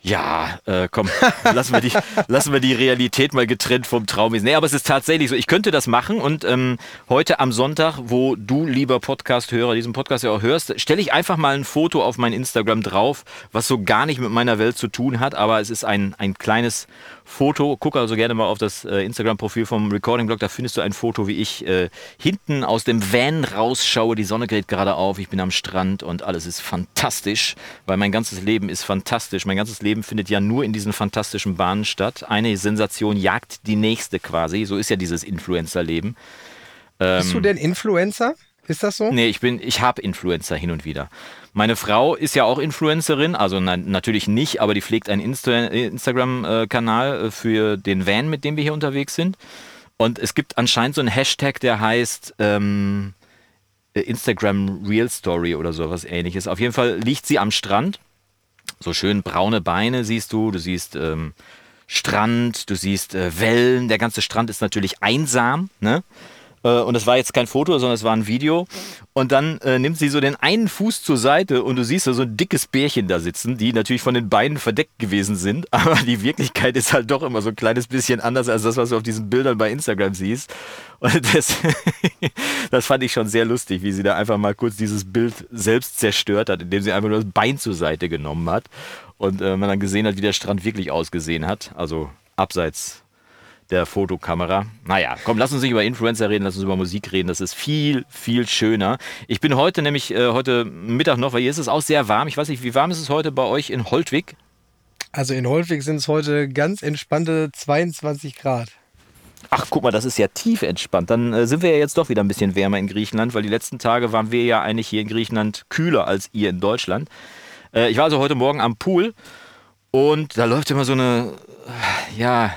Ja, äh, komm, lassen wir, die, lassen wir die Realität mal getrennt vom Traum. Nee, aber es ist tatsächlich so. Ich könnte das machen und ähm, heute am Sonntag, wo du, lieber Podcast-Hörer, diesen Podcast ja auch hörst, stelle ich einfach mal ein Foto auf mein Instagram drauf, was so gar nicht mit meiner Welt zu tun hat, aber es ist ein, ein kleines Foto. Guck also gerne mal auf das äh, Instagram-Profil vom Recording-Blog, da findest du ein Foto, wie ich äh, hinten aus dem Van rausschaue. Die Sonne geht gerade auf, ich bin am Strand und alles ist fantastisch, weil mein ganzes Leben ist fantastisch. Mein ganzes Leben findet ja nur in diesen fantastischen Bahnen statt. Eine Sensation jagt die nächste quasi. So ist ja dieses Influencer-Leben. Bist du denn Influencer? Ist das so? Nee, ich bin, ich habe Influencer hin und wieder. Meine Frau ist ja auch Influencerin, also na, natürlich nicht, aber die pflegt einen Insta Instagram-Kanal äh, für den Van, mit dem wir hier unterwegs sind. Und es gibt anscheinend so einen Hashtag, der heißt ähm, äh, Instagram Real Story oder sowas ähnliches. Auf jeden Fall liegt sie am Strand. So schön braune Beine siehst du, du siehst ähm, Strand, du siehst äh, Wellen. Der ganze Strand ist natürlich einsam, ne? Äh, Und es war jetzt kein Foto, sondern es war ein Video. Und dann äh, nimmt sie so den einen Fuß zur Seite und du siehst da so ein dickes Bärchen da sitzen, die natürlich von den Beinen verdeckt gewesen sind. Aber die Wirklichkeit ist halt doch immer so ein kleines bisschen anders als das, was du auf diesen Bildern bei Instagram siehst. Und das, das fand ich schon sehr lustig, wie sie da einfach mal kurz dieses Bild selbst zerstört hat, indem sie einfach nur das Bein zur Seite genommen hat. Und äh, man dann gesehen hat, wie der Strand wirklich ausgesehen hat. Also abseits der Fotokamera. Naja, komm, lass uns nicht über Influencer reden, lass uns über Musik reden. Das ist viel, viel schöner. Ich bin heute nämlich, äh, heute Mittag noch, weil hier ist es auch sehr warm. Ich weiß nicht, wie warm ist es heute bei euch in Holtwig? Also in Holwig sind es heute ganz entspannte 22 Grad. Ach, guck mal, das ist ja tief entspannt. Dann äh, sind wir ja jetzt doch wieder ein bisschen wärmer in Griechenland, weil die letzten Tage waren wir ja eigentlich hier in Griechenland kühler als ihr in Deutschland. Äh, ich war also heute Morgen am Pool und da läuft immer so eine, ja,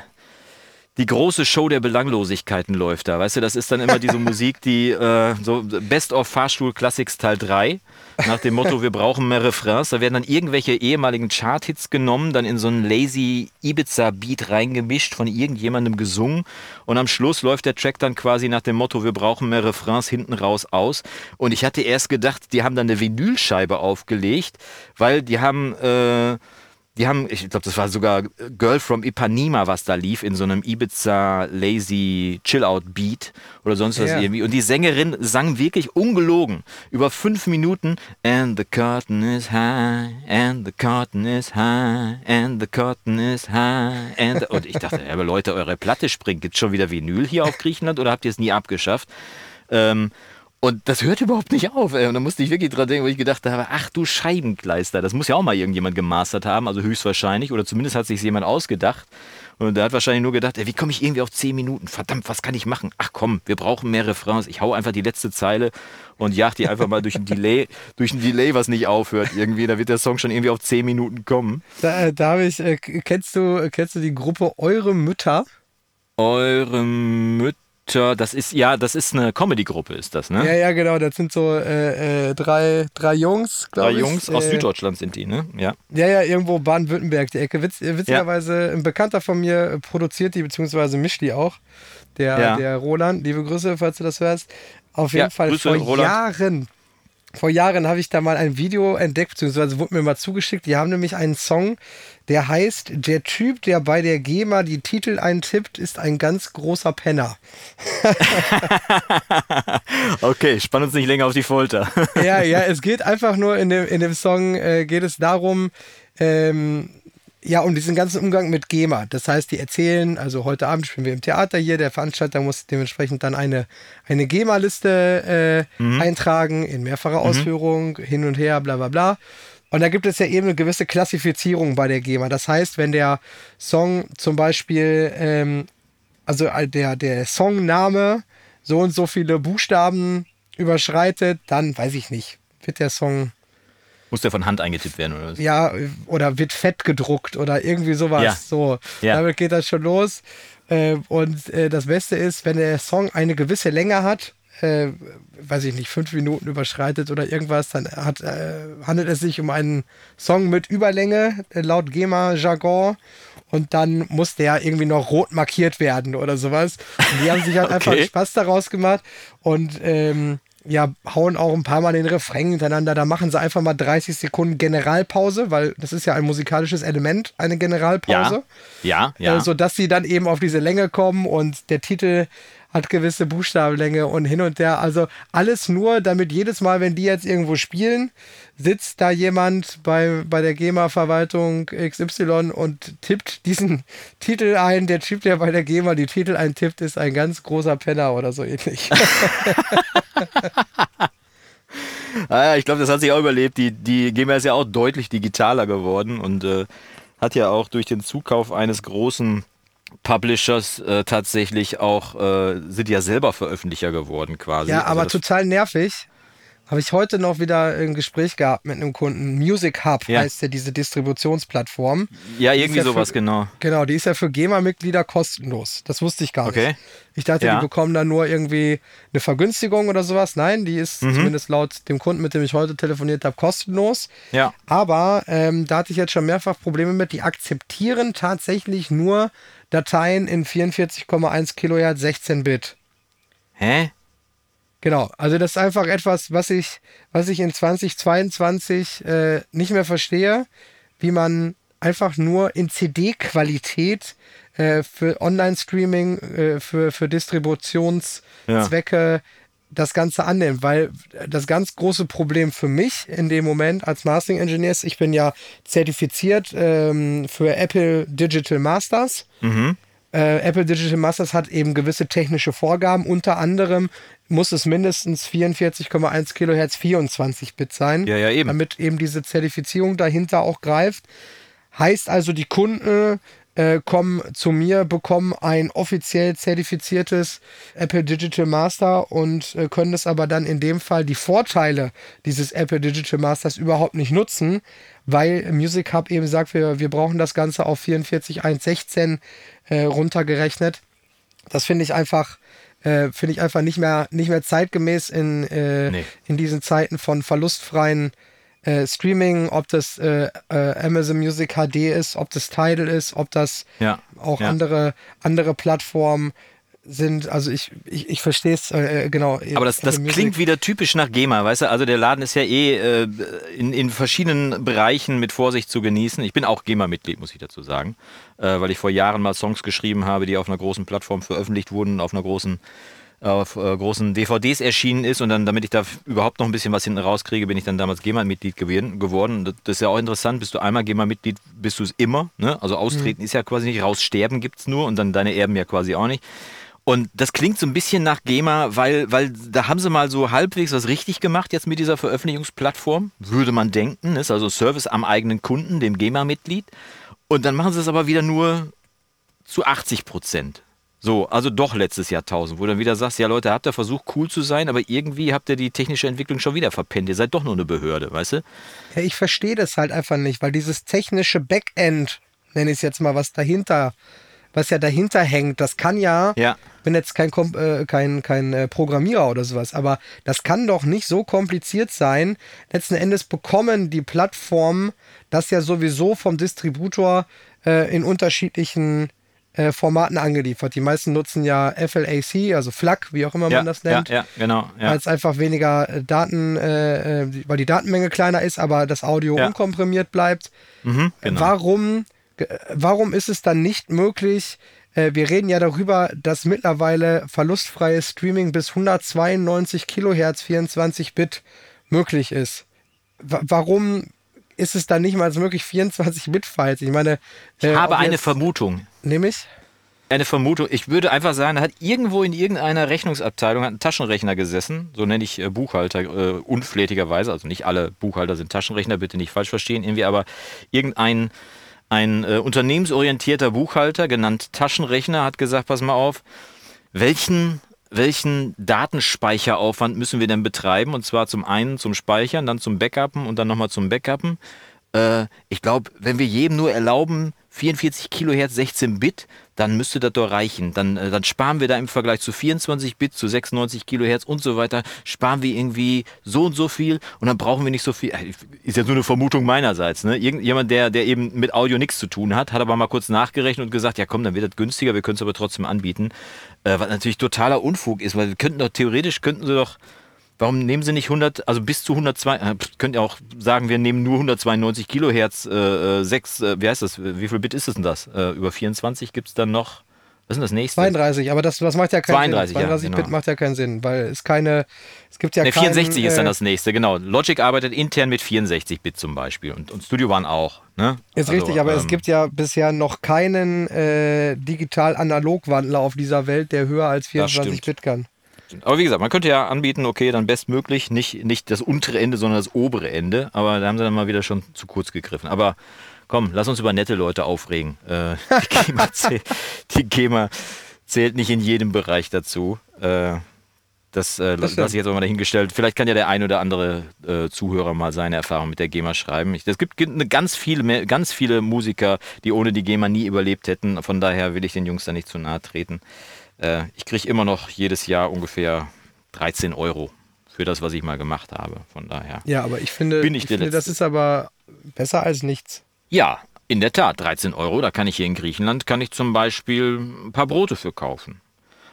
die große Show der Belanglosigkeiten läuft da. Weißt du, das ist dann immer diese Musik, die äh, so Best of Fahrstuhl Classics Teil 3, nach dem Motto, wir brauchen mehr Refrains. Da werden dann irgendwelche ehemaligen Chart-Hits genommen, dann in so einen lazy Ibiza-Beat reingemischt, von irgendjemandem gesungen. Und am Schluss läuft der Track dann quasi nach dem Motto, wir brauchen mehr Refrains hinten raus aus. Und ich hatte erst gedacht, die haben dann eine Vinylscheibe aufgelegt, weil die haben. Äh, die haben, ich glaube, das war sogar Girl from Ipanema, was da lief, in so einem Ibiza Lazy Chill-Out Beat oder sonst was Ja. irgendwie. Und die Sängerin sang wirklich ungelogen über fünf Minuten. And the curtain is high, and the curtain is high, and the curtain is high. And und ich dachte, ja, aber Leute, eure Platte springt. Gibt schon wieder Vinyl hier auf Griechenland oder habt ihr es nie abgeschafft? Ähm, und das hört überhaupt nicht auf. Ey. Und da musste ich wirklich dran denken, wo ich gedacht habe, ach du Scheibenkleister, das muss ja auch mal irgendjemand gemastert haben, also höchstwahrscheinlich. Oder zumindest hat sich jemand ausgedacht. Und der hat wahrscheinlich nur gedacht, ey, wie komme ich irgendwie auf 10 Minuten? Verdammt, was kann ich machen? Ach komm, wir brauchen mehr Refrains. Ich hau einfach die letzte Zeile und jag die einfach mal durch ein Delay, durch ein Delay, was nicht aufhört irgendwie. Da wird der Song schon irgendwie auf 10 Minuten kommen. Da, äh, da habe ich, äh, kennst du, kennst du die Gruppe Eure Mütter? Eure Mütter, das ist, ja, das ist eine Comedy-Gruppe, ist das, ne? Ja, ja, genau. Das sind so äh, äh, drei, drei Jungs, glaube Drei ich. Jungs aus äh, Süddeutschland sind die, ne? Ja. Ja, ja, irgendwo Baden-Württemberg, die Ecke. Witz, äh, witzigerweise, ein Bekannter von mir äh, produziert die, beziehungsweise mischt die auch. Der, Ja. der Roland, liebe Grüße, falls du das hörst. Auf jeden Ja, Fall Grüße, vor Roland. Jahren. Vor Jahren habe ich da mal ein Video entdeckt, beziehungsweise wurde mir mal zugeschickt. Die haben nämlich einen Song, der heißt Der Typ, der bei der GEMA die Titel eintippt, ist ein ganz großer Penner. Okay, spann uns nicht länger auf die Folter. ja, ja, es geht einfach nur in dem, in dem Song, äh, geht es darum, ähm, ja, um diesen ganzen Umgang mit GEMA. Das heißt, die erzählen, also heute Abend spielen wir im Theater hier, der Veranstalter muss dementsprechend dann eine, eine GEMA-Liste äh, eintragen, in mehrfacher Ausführung, hin und her, bla bla bla. Und da gibt es ja eben eine gewisse Klassifizierung bei der GEMA. Das heißt, wenn der Song zum Beispiel, ähm, also äh, der, der Songname so und so viele Buchstaben überschreitet, dann weiß ich nicht, wird der Song Muss der von Hand eingetippt werden oder was? ja oder wird fett gedruckt oder irgendwie sowas. Ja. So, Ja. damit geht das schon los. Äh, und äh, das Beste ist, wenn der Song eine gewisse Länge hat, äh, weiß ich nicht, fünf Minuten überschreitet oder irgendwas, dann hat, handelt es sich um einen Song mit Überlänge, laut GEMA-Jargon. Und dann muss der irgendwie noch rot markiert werden oder sowas. Und die haben sich halt einfach Okay. Spaß daraus gemacht und ähm, ja, hauen auch ein paar Mal den Refrain hintereinander. Da machen sie einfach mal 30 Sekunden Generalpause, weil das ist ja ein musikalisches Element, eine Generalpause. Ja, ja. Äh, sodass sie dann eben auf diese Länge kommen und der Titel hat gewisse Buchstabenlänge und hin und her. Also alles nur, damit jedes Mal, wenn die jetzt irgendwo spielen, sitzt da jemand bei, bei der GEMA-Verwaltung XY und tippt diesen Titel ein. Der Typ, der bei der GEMA die Titel eintippt, ist ein ganz großer Penner oder so ähnlich. Ah, ja, ich glaube, das hat sich auch überlebt. Die, die GEMA ist ja auch deutlich digitaler geworden und äh, hat ja auch durch den Zukauf eines großen Publishers äh, tatsächlich auch, äh, sind ja selber Veröffentlicher geworden quasi. Ja, Also aber das- total nervig. Habe ich heute noch wieder ein Gespräch gehabt mit einem Kunden. Music Hub Ja. heißt ja diese Distributionsplattform. Ja, irgendwie ja sowas, für- genau. Genau, die ist ja für GEMA-Mitglieder kostenlos. Das wusste ich gar Okay. nicht. Ich dachte, Ja. die bekommen dann nur irgendwie eine Vergünstigung oder sowas. Nein, die ist Mhm. zumindest laut dem Kunden, mit dem ich heute telefoniert habe, kostenlos. Ja. Aber ähm, da hatte ich jetzt schon mehrfach Probleme mit. Die akzeptieren tatsächlich nur Dateien in 44,1 Kilohertz 16-Bit. Hä? Genau, also das ist einfach etwas, was ich, was ich in 2022 äh, nicht mehr verstehe, wie man einfach nur in CD-Qualität äh, für Online-Streaming, äh, für, für Distributionszwecke das Ganze annimmt, weil das ganz große Problem für mich in dem Moment als Mastering Engineer ist, ich bin ja zertifiziert ähm, für Apple Digital Masters. Äh, Apple Digital Masters hat eben gewisse technische Vorgaben. Unter anderem muss es mindestens 44,1 Kilohertz 24-Bit sein, Ja, ja, eben. damit eben diese Zertifizierung dahinter auch greift. Heißt also, die Kunden äh, kommen zu mir, bekommen ein offiziell zertifiziertes Apple Digital Master und äh, können es aber dann in dem Fall die Vorteile dieses Apple Digital Masters überhaupt nicht nutzen, weil Music Hub eben sagt, wir, wir brauchen das Ganze auf 44.116 äh, runtergerechnet. Das finde ich einfach äh, finde ich einfach nicht mehr, nicht mehr zeitgemäß in, äh, nee. in diesen Zeiten von verlustfreien äh, Streaming, ob das äh, äh, Amazon Music HD ist, ob das Tidal ist, ob das ja. auch ja. andere, andere Plattformen sind, also ich, ich, ich verstehe es äh, genau. Aber das, das klingt wieder typisch nach GEMA, weißt du? Also der Laden ist ja eh äh, in, in verschiedenen Bereichen mit Vorsicht zu genießen. Ich bin auch GEMA-Mitglied, muss ich dazu sagen, äh, weil ich vor Jahren mal Songs geschrieben habe, die auf einer großen Plattform veröffentlicht wurden, auf einer großen auf äh, großen DVDs erschienen ist und dann, damit ich da überhaupt noch ein bisschen was hinten rauskriege, bin ich dann damals GEMA-Mitglied geworden. Das ist ja auch interessant, bist du einmal GEMA-Mitglied, bist du es immer. Ne? Also austreten mhm. ist ja quasi nicht, raussterben gibt es nur und dann deine Erben ja quasi auch nicht. Und das klingt so ein bisschen nach GEMA, weil, weil da haben sie mal so halbwegs was richtig gemacht jetzt mit dieser Veröffentlichungsplattform, würde man denken. Ist also Service am eigenen Kunden, dem GEMA-Mitglied. Und dann machen sie es aber wieder nur zu 80 Prozent. So, also doch letztes Jahrtausend, wo du dann wieder sagst, ja Leute, habt ihr versucht cool zu sein, aber irgendwie habt ihr die technische Entwicklung schon wieder verpennt. Ihr seid doch nur eine Behörde, weißt du? Ja, ich verstehe das halt einfach nicht, weil dieses technische Backend, nenne ich es jetzt mal, was dahinter was ja dahinter hängt, das kann ja, ja. bin jetzt kein, äh, kein, kein äh, Programmierer oder sowas, aber das kann doch nicht so kompliziert sein. Letzten Endes bekommen die Plattformen das ja sowieso vom Distributor äh, in unterschiedlichen äh, Formaten angeliefert. Die meisten nutzen ja FLAC, also FLAC, wie auch immer ja, man das nennt. Ja, ja genau. Ja. Weil es einfach weniger äh, Daten, äh, weil die Datenmenge kleiner ist, aber das Audio unkomprimiert bleibt. Mhm, genau. Warum warum ist es dann nicht möglich, äh, wir reden ja darüber, dass mittlerweile verlustfreies Streaming bis 192 Kilohertz 24 Bit möglich ist. W warum ist es dann nicht mal möglich 24 Bit Files? Ich meine, äh, ich habe eine Vermutung. Nämlich? Eine Vermutung. Ich würde einfach sagen, da hat irgendwo in irgendeiner Rechnungsabteilung ein Taschenrechner gesessen, so nenne ich äh, Buchhalter äh, unflätigerweise. Also nicht alle Buchhalter sind Taschenrechner, bitte nicht falsch verstehen irgendwie, aber irgendein ein äh, unternehmensorientierter Buchhalter, genannt Taschenrechner, hat gesagt, pass mal auf, welchen, welchen Datenspeicheraufwand müssen wir denn betreiben? Und zwar zum einen zum Speichern, dann zum Backuppen und dann nochmal zum Backuppen. Äh, ich glaube, wenn wir jedem nur erlauben, 44 Kilohertz 16 Bit, dann müsste das doch reichen. Dann, äh, dann sparen wir da im Vergleich zu 24 Bit, zu 96 Kilohertz und so weiter, sparen wir irgendwie so und so viel und dann brauchen wir nicht so viel. Äh, ist jetzt nur eine Vermutung meinerseits. Ne? Irgendjemand, der, der eben mit Audio nichts zu tun hat, hat aber mal kurz nachgerechnet und gesagt, ja komm, dann wird das günstiger, wir können es aber trotzdem anbieten. Äh, was natürlich totaler Unfug ist, weil wir könnten doch theoretisch, könnten sie doch Warum nehmen Sie nicht 100, also bis zu 102, äh, könnt ihr auch sagen, wir nehmen nur 192 Kilohertz, äh, 6, äh, wie heißt das, wie viel Bit ist es denn das? Äh, über 24 gibt es dann noch, was ist denn das nächste? 32, aber das, das macht ja keinen 32, Sinn. 32 ja, genau. Bit macht ja keinen Sinn, weil es keine, es gibt ja ne, 64 ist dann äh, das nächste, genau. Logic arbeitet intern mit 64 Bit zum Beispiel und, und Studio One auch. Ne? Ist also, richtig, aber ähm, es gibt ja bisher noch keinen äh, digital-analog-Wandler auf dieser Welt, der höher als 24 Bit kann. Aber wie gesagt, man könnte ja anbieten, okay, dann bestmöglich, nicht, nicht das untere Ende, sondern das obere Ende. Aber da haben sie dann mal wieder schon zu kurz gegriffen. Aber komm, lass uns über nette Leute aufregen. Äh, die, GEMA zählt, die, GEMA zählt, nicht in jedem Bereich dazu. Äh, das, äh, lasse ich jetzt auch mal dahingestellt. Vielleicht kann ja der ein oder andere äh, Zuhörer mal seine Erfahrung mit der GEMA schreiben. Es gibt eine ganz viele, ganz viele Musiker, die ohne die GEMA nie überlebt hätten. Von daher will ich den Jungs da nicht zu nahe treten. Äh, ich kriege immer noch jedes Jahr ungefähr 13 Euro für das, was ich mal gemacht habe. Von daher. Ja, aber ich finde, bin ich, ich finde das ist aber besser als nichts. Ja, in der Tat, 13 Euro. Da kann ich hier in Griechenland, kann ich zum Beispiel ein paar Brote für kaufen.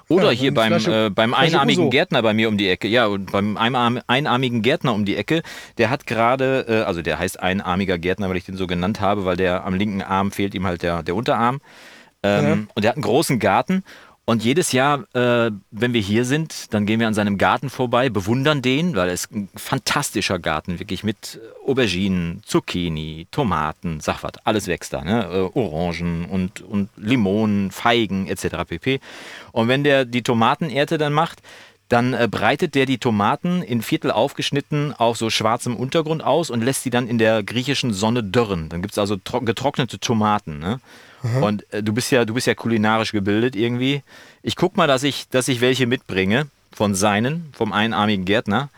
Oder ja, hier beim, Flasche, äh, beim einarmigen Uso. Gärtner bei mir um die Ecke. Ja, und beim einarmigen Gärtner um die Ecke, der hat gerade, äh, also der heißt einarmiger Gärtner, weil ich den so genannt habe, weil der am linken Arm fehlt ihm halt der, der Unterarm. Ähm, ja. Und der hat einen großen Garten und jedes Jahr, äh, wenn wir hier sind, dann gehen wir an seinem Garten vorbei, bewundern den, weil es ein fantastischer Garten, wirklich mit Auberginen, Zucchini, Tomaten, sag was, alles wächst da, ne? Äh, Orangen und, und Limonen, Feigen etc. pp. Und wenn der die Tomatenernte dann macht, dann äh, breitet der die Tomaten in Viertel aufgeschnitten auf so schwarzem Untergrund aus und lässt sie dann in der griechischen Sonne dörren. Dann gibt es also getrocknete Tomaten. Ne? Und äh, du bist ja, du bist ja kulinarisch gebildet irgendwie. Ich guck mal, dass ich, dass ich welche mitbringe von seinen, vom einarmigen Gärtner.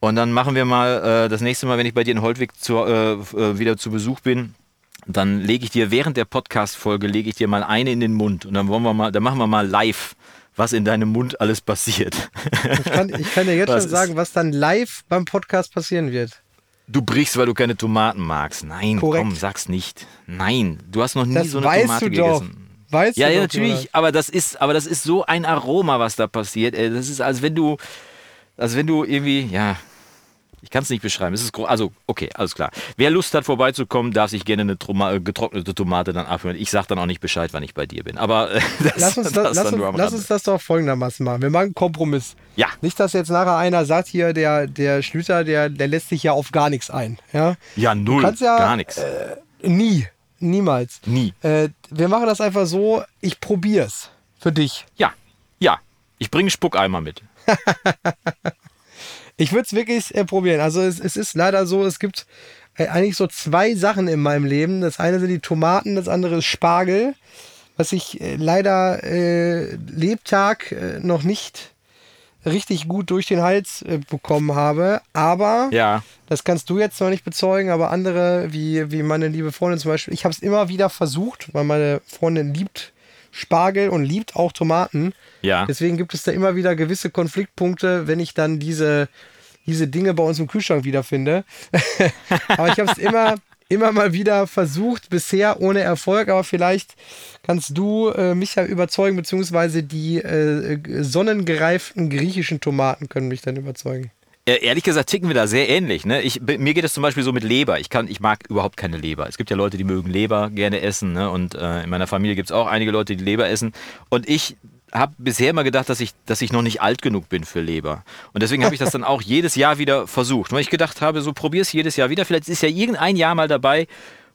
Und dann machen wir mal äh, das nächste Mal, wenn ich bei dir in Holtwig zu, äh, äh wieder zu Besuch bin, dann lege ich dir während der Podcast-Folge lege ich dir mal eine in den Mund und dann wollen wir mal, dann machen wir mal live, was in deinem Mund alles passiert. Ich kann, ich kann dir jetzt was schon sagen, was dann live beim Podcast passieren wird. Du brichst, weil du keine Tomaten magst. Nein, Korrekt. komm, sag's nicht. Nein, du hast noch nie das so eine Tomate gegessen. Weißt ja, du ja, natürlich, oder? aber das ist, aber das ist so ein Aroma, was da passiert. Das ist, als wenn du, als wenn du irgendwie, ja, ich kann es nicht beschreiben. Es ist also, okay, alles klar. Wer Lust hat, vorbeizukommen, darf sich gerne eine Toma äh, getrocknete Tomate dann abhören. Ich sage dann auch nicht Bescheid, wann ich bei dir bin. Aber äh, das, lass, uns, das, lass, uns, lass uns das doch folgendermaßen machen. Wir machen einen Kompromiss. Ja. Nicht, dass jetzt nachher einer sagt, hier, der, der Schlüter, der, der lässt sich ja auf gar nichts ein. Ja, ja null. Ja, gar nichts. Äh, nie. Niemals. Nie. Äh, wir machen das einfach so, ich probier's. Für dich. Ja. Ja. Ich bringe Spuckeimer mit. Ich würde es wirklich äh, probieren. Also es, es, ist leider so, es gibt äh, eigentlich so zwei Sachen in meinem Leben. Das eine sind die Tomaten, das andere ist Spargel, was ich äh, leider äh, Lebtag äh, noch nicht richtig gut durch den Hals äh, bekommen habe. Aber ja. das kannst du jetzt noch nicht bezeugen, aber andere, wie, wie meine liebe Freundin zum Beispiel, ich habe es immer wieder versucht, weil meine Freundin liebt Spargel und liebt auch Tomaten. Ja. Deswegen gibt es da immer wieder gewisse Konfliktpunkte, wenn ich dann diese, diese Dinge bei uns im Kühlschrank wiederfinde. aber ich habe es immer, immer mal wieder versucht, bisher ohne Erfolg. Aber vielleicht kannst du äh, mich ja überzeugen, beziehungsweise die äh, sonnengereiften griechischen Tomaten können mich dann überzeugen. Ehrlich gesagt ticken wir da sehr ähnlich. Ne? Ich, mir geht es zum Beispiel so mit Leber. Ich, kann, ich mag überhaupt keine Leber. Es gibt ja Leute, die mögen Leber gerne essen. Ne? Und äh, in meiner Familie gibt es auch einige Leute, die Leber essen. Und ich habe bisher immer gedacht, dass ich, dass ich noch nicht alt genug bin für Leber. Und deswegen habe ich das dann auch jedes Jahr wieder versucht. Weil ich gedacht habe, so probier es jedes Jahr wieder. Vielleicht ist ja irgendein Jahr mal dabei,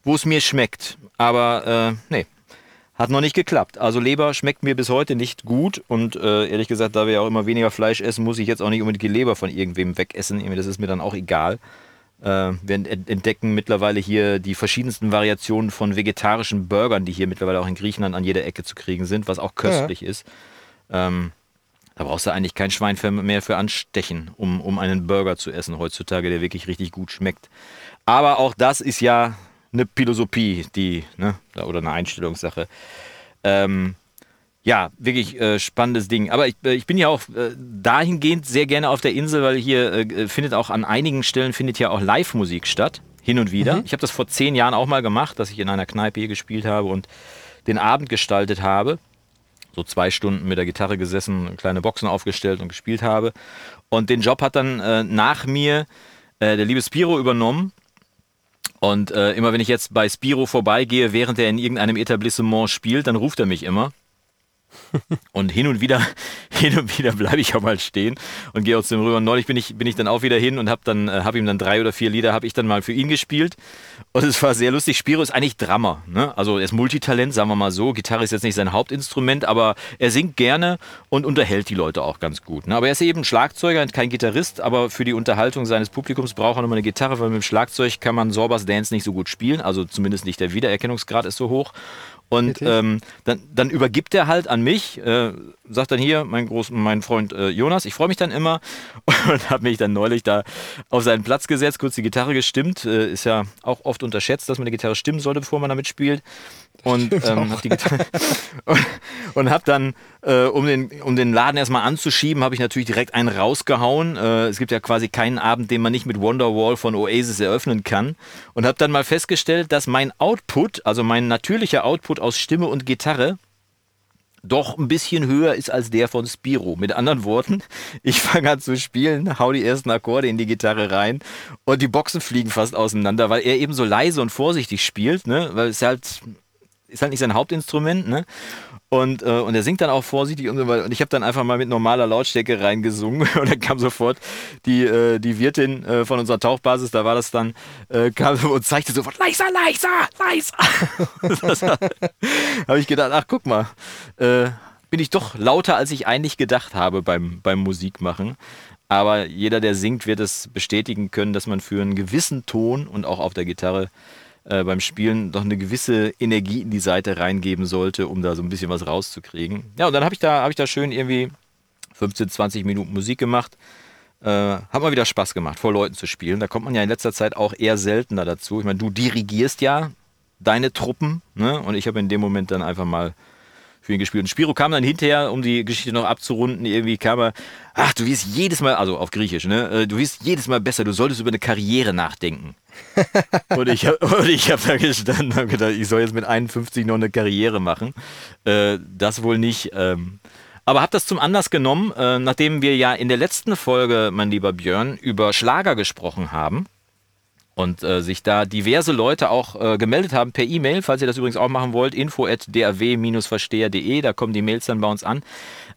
wo es mir schmeckt. Aber äh, nee, hat noch nicht geklappt. Also Leber schmeckt mir bis heute nicht gut und äh, ehrlich gesagt, da wir ja auch immer weniger Fleisch essen, muss ich jetzt auch nicht unbedingt die Leber von irgendwem wegessen. Das ist mir dann auch egal. Äh, wir entdecken mittlerweile hier die verschiedensten Variationen von vegetarischen Burgern, die hier mittlerweile auch in Griechenland an jeder Ecke zu kriegen sind, was auch köstlich ja. ist. Ähm, da brauchst du eigentlich kein Schwein mehr für anstechen, um, um einen Burger zu essen heutzutage, der wirklich richtig gut schmeckt. Aber auch das ist ja eine Philosophie, die, ne, oder eine Einstellungssache. Ähm, ja, wirklich äh, spannendes Ding. Aber ich, äh, ich bin ja auch äh, dahingehend sehr gerne auf der Insel, weil hier äh, findet auch an einigen Stellen findet ja auch Live-Musik statt, hin und wieder. Mhm. Ich habe das vor zehn Jahren auch mal gemacht, dass ich in einer Kneipe hier gespielt habe und den Abend gestaltet habe. So zwei Stunden mit der Gitarre gesessen, kleine Boxen aufgestellt und gespielt habe. Und den Job hat dann äh, nach mir äh, der liebe Spiro übernommen und äh, immer wenn ich jetzt bei Spiro vorbeigehe, während er in irgendeinem Etablissement spielt, dann ruft er mich immer. Und hin und wieder, hin und wieder bleibe ich auch mal stehen und gehe aus dem rüber. Und neulich bin ich, bin ich dann auch wieder hin und habe dann, äh, habe ihm dann drei oder vier Lieder habe ich dann mal für ihn gespielt. Und es war sehr lustig. Spiro ist eigentlich Drummer, ne? Also er ist Multitalent, sagen wir mal so. Gitarre ist jetzt nicht sein Hauptinstrument, aber er singt gerne und unterhält die Leute auch ganz gut. Ne? Aber er ist eben Schlagzeuger und kein Gitarrist, aber für die Unterhaltung seines Publikums braucht er nochmal eine Gitarre, weil mit dem Schlagzeug kann man Sorbas Dance nicht so gut spielen. Also zumindest nicht der Wiedererkennungsgrad ist so hoch. Und ähm, dann, dann, übergibt er halt an mich, äh, sagt dann hier, mein, Groß, mein Freund äh, Jonas, ich freue mich dann immer. Und habe mich dann neulich da auf seinen Platz gesetzt, kurz die Gitarre gestimmt. Äh, ist ja auch oft unterschätzt, dass man die Gitarre stimmen sollte, bevor man damit spielt und ähm, hab die und, und habe dann, äh, um, den, um den Laden erstmal anzuschieben, habe ich natürlich direkt einen rausgehauen. Äh, es gibt ja quasi keinen Abend, den man nicht mit Wonderwall von Oasis eröffnen kann. Und habe dann mal festgestellt, dass mein Output, also mein natürlicher Output aus Stimme und Gitarre, doch ein bisschen höher ist als der von Spiro. Mit anderen Worten, ich fange an zu spielen, hau die ersten Akkorde in die Gitarre rein und die Boxen fliegen fast auseinander, weil er eben so leise und vorsichtig spielt, ne? weil es halt ist halt nicht sein Hauptinstrument, ne? Und, äh, und er singt dann auch vorsichtig und so weiter. Und ich habe dann einfach mal mit normaler Lautstärke reingesungen und dann kam sofort die, äh, die Wirtin äh, von unserer Tauchbasis, da war das dann, äh, kam und zeigte sofort, leiser, leiser, leiser. habe ich gedacht, ach guck mal, äh, bin ich doch lauter, als ich eigentlich gedacht habe beim, beim Musikmachen. Aber jeder, der singt, wird es bestätigen können, dass man für einen gewissen Ton und auch auf der Gitarre äh, beim Spielen doch eine gewisse Energie in die Seite reingeben sollte, um da so ein bisschen was rauszukriegen. Ja, und dann habe ich, da, hab ich da schön irgendwie 15, 20 Minuten Musik gemacht. Äh, hat mal wieder Spaß gemacht, vor Leuten zu spielen. Da kommt man ja in letzter Zeit auch eher seltener dazu. Ich meine, du dirigierst ja deine Truppen ne? und ich habe in dem Moment dann einfach mal für ihn gespielt. Und Spiro kam dann hinterher, um die Geschichte noch abzurunden, irgendwie kam er, ach, du wirst jedes Mal, also auf Griechisch, ne, äh, du wirst jedes Mal besser, du solltest über eine Karriere nachdenken. und ich habe hab da gestanden und gedacht, ich soll jetzt mit 51 noch eine Karriere machen. Äh, das wohl nicht. Ähm, aber habe das zum Anlass genommen, äh, nachdem wir ja in der letzten Folge, mein lieber Björn, über Schlager gesprochen haben und äh, sich da diverse Leute auch äh, gemeldet haben per E-Mail, falls ihr das übrigens auch machen wollt, info at drw-versteher.de, da kommen die Mails dann bei uns an,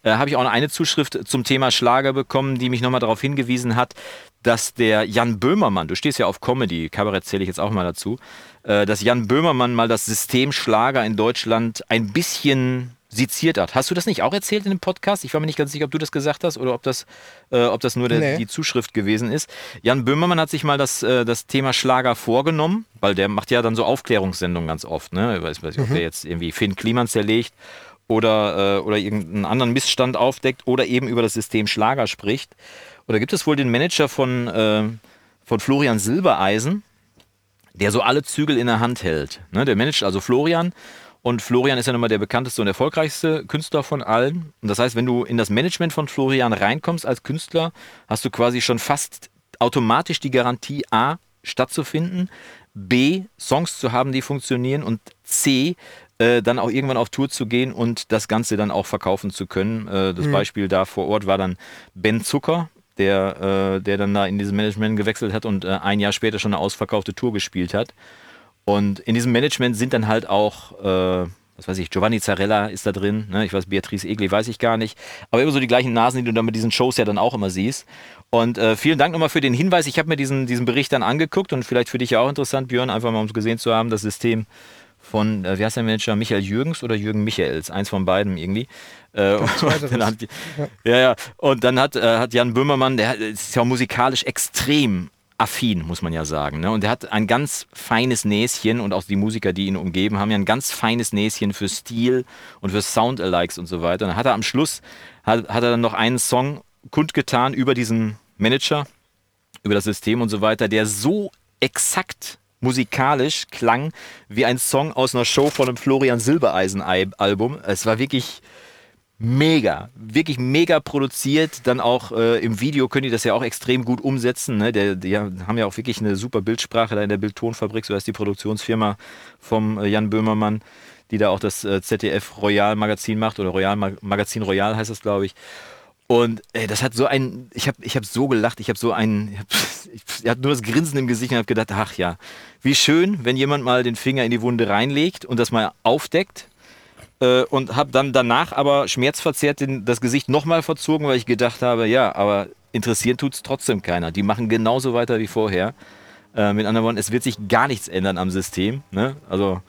äh, habe ich auch noch eine Zuschrift zum Thema Schlager bekommen, die mich nochmal darauf hingewiesen hat, dass der Jan Böhmermann, du stehst ja auf Comedy, Kabarett zähle ich jetzt auch mal dazu, äh, dass Jan Böhmermann mal das System Schlager in Deutschland ein bisschen seziert hat. Hast du das nicht auch erzählt in dem Podcast? Ich war mir nicht ganz sicher, ob du das gesagt hast oder ob das, äh, ob das nur der, nee. die Zuschrift gewesen ist. Jan Böhmermann hat sich mal das, äh, das Thema Schlager vorgenommen, weil der macht ja dann so Aufklärungssendungen ganz oft. Ne? Ich weiß, weiß nicht, ob mhm. der jetzt irgendwie Finn Kliman zerlegt oder, äh, oder irgendeinen anderen Missstand aufdeckt oder eben über das System Schlager spricht. Oder gibt es wohl den Manager von, äh, von Florian Silbereisen, der so alle Zügel in der Hand hält. Ne? Der managt also Florian und Florian ist ja nochmal der bekannteste und erfolgreichste Künstler von allen. Und das heißt, wenn du in das Management von Florian reinkommst als Künstler, hast du quasi schon fast automatisch die Garantie, A, stattzufinden, B, Songs zu haben, die funktionieren und C, äh, dann auch irgendwann auf Tour zu gehen und das Ganze dann auch verkaufen zu können. Äh, das mhm. Beispiel da vor Ort war dann Ben Zucker, der, äh, der dann da in dieses Management gewechselt hat und ein Jahr später schon eine ausverkaufte Tour gespielt hat. Und in diesem Management sind dann halt auch, äh, was weiß ich, Giovanni Zarella ist da drin, ne? ich weiß, Beatrice Egli weiß ich gar nicht, aber immer so die gleichen Nasen, die du dann mit diesen Shows ja dann auch immer siehst. Und äh, vielen Dank nochmal für den Hinweis. Ich habe mir diesen, diesen Bericht dann angeguckt und vielleicht für dich ja auch interessant, Björn, einfach mal um es gesehen zu haben, das System von, äh, wie heißt der Manager, Michael Jürgens oder Jürgen Michaels, eins von beiden irgendwie. Äh, hat, ja. ja, ja. Und dann hat, äh, hat Jan Böhmermann, der ist ja musikalisch extrem affin, muss man ja sagen. Ne? Und er hat ein ganz feines Näschen und auch die Musiker, die ihn umgeben, haben ja ein ganz feines Näschen für Stil und für Sound-Alikes und so weiter. Und dann hat er am Schluss, hat, hat er dann noch einen Song kundgetan über diesen Manager, über das System und so weiter, der so exakt musikalisch klang wie ein Song aus einer Show von einem Florian Silbereisen-Album. Es war wirklich mega, wirklich mega produziert. Dann auch äh, im Video können die das ja auch extrem gut umsetzen. Ne? Der, die haben ja auch wirklich eine super Bildsprache da in der Bildtonfabrik, so heißt die Produktionsfirma vom äh, Jan Böhmermann, die da auch das äh, ZDF Royal Magazin macht oder Royal Magazin Royal heißt das, glaube ich. Und ey, das hat so ein, ich habe ich hab so gelacht, ich habe so ein, ich, hab, ich, ich hatte nur das Grinsen im Gesicht und habe gedacht, ach ja, wie schön, wenn jemand mal den Finger in die Wunde reinlegt und das mal aufdeckt äh, und habe dann danach aber schmerzverzerrt den, das Gesicht nochmal verzogen, weil ich gedacht habe, ja, aber interessieren tut es trotzdem keiner. Die machen genauso weiter wie vorher. Äh, mit anderen Worten, es wird sich gar nichts ändern am System. Ne? Also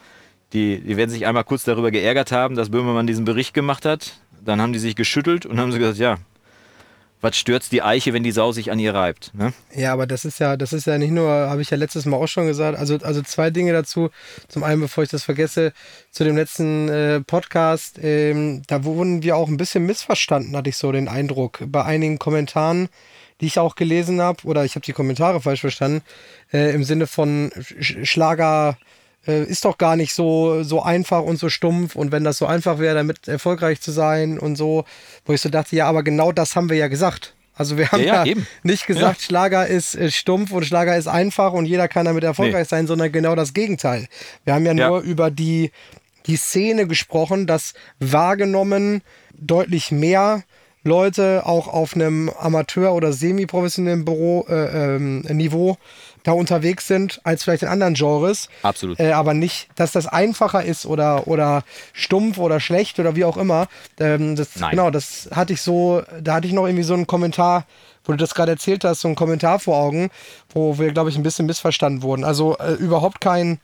die, die werden sich einmal kurz darüber geärgert haben, dass Böhmermann diesen Bericht gemacht hat. Dann haben die sich geschüttelt und haben sie gesagt, ja, was stört die Eiche, wenn die Sau sich an ihr reibt? Ne? Ja, aber das ist ja, das ist ja nicht nur, habe ich ja letztes Mal auch schon gesagt. Also, also zwei Dinge dazu. Zum einen, bevor ich das vergesse, zu dem letzten äh, Podcast, ähm, da wurden wir auch ein bisschen missverstanden, hatte ich so den Eindruck. Bei einigen Kommentaren, die ich auch gelesen habe, oder ich habe die Kommentare falsch verstanden, äh, im Sinne von Schlager äh, ist doch gar nicht so, so einfach und so stumpf. Und wenn das so einfach wäre, damit erfolgreich zu sein und so, wo ich so dachte, ja, aber genau das haben wir ja gesagt. Also wir haben ja, ja, ja nicht gesagt, ja. Schlager ist, ist, stumpf und Schlager ist einfach und jeder kann damit erfolgreich nee. sein, sondern genau das Gegenteil. Wir haben ja, nur über die, die Szene gesprochen, dass wahrgenommen deutlich mehr Leute auch auf einem Amateur- oder semi-professionellen Büro, äh, ähm, Niveau da unterwegs sind als vielleicht in anderen Genres. Absolut. Äh, aber nicht, dass das einfacher ist oder, oder stumpf oder schlecht oder wie auch immer. Ähm, das, Nein. Genau, das hatte ich so, da hatte ich noch irgendwie so einen Kommentar, wo du das gerade erzählt hast, so einen Kommentar vor Augen, wo wir, glaube ich, ein bisschen missverstanden wurden. Also äh, überhaupt kein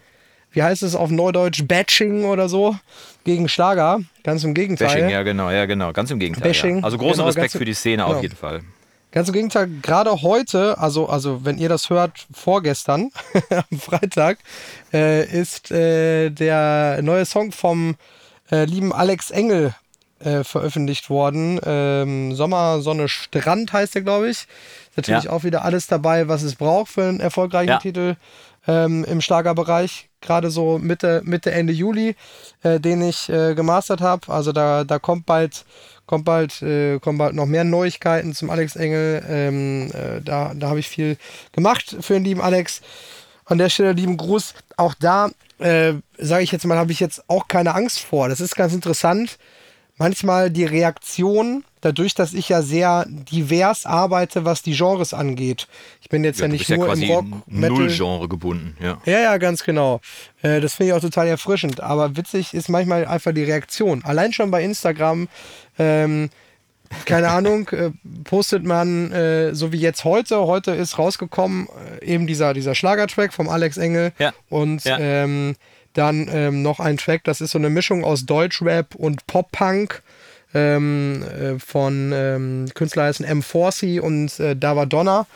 wie heißt es auf Neudeutsch, Batching oder so gegen Schlager. Ganz im Gegenteil. Bashing, ja genau, ja genau, ganz im Gegenteil. Bashing, ja. Also großen genau, Respekt für die Szene genau. auf jeden Fall. Ganz im Gegenteil, gerade heute, also, also wenn ihr das hört, vorgestern, am Freitag, äh, ist äh, der neue Song vom äh, lieben Alex Engel äh, veröffentlicht worden. Ähm, Sommer, Sonne, Strand heißt der, glaube ich. Ist natürlich Ja. auch wieder alles dabei, was es braucht für einen erfolgreichen Ja. Titel ähm, im Schlagerbereich. Gerade so Mitte, Mitte, Ende Juli, äh, den ich äh, gemastert habe. Also da, da kommt bald, kommt bald, äh, kommen bald noch mehr Neuigkeiten zum Alex Engel. Ähm, äh, da da habe ich viel gemacht für den lieben Alex. An der Stelle lieben Gruß. Auch da, äh, sage ich jetzt mal, habe ich jetzt auch keine Angst vor. Das ist ganz interessant. Manchmal die Reaktion, dadurch, dass ich ja sehr divers arbeite, was die Genres angeht. Ich bin jetzt ja, du nicht ja nur quasi im Rock, Metal. null Genre gebunden, ja. Ja, ja, ganz genau. Äh, das finde ich auch total erfrischend. Aber witzig ist manchmal einfach die Reaktion. Allein schon bei Instagram, ähm, keine Ahnung, äh, postet man, äh, so wie jetzt heute, heute ist rausgekommen, äh, eben dieser, dieser Schlagertrack vom Alex Engel. Ja. Und Ja. Ähm, dann ähm, noch ein Track, das ist so eine Mischung aus Deutschrap und Pop-Punk. Ähm, äh, von ähm, Künstler heißen M4C und äh, Dava Donna.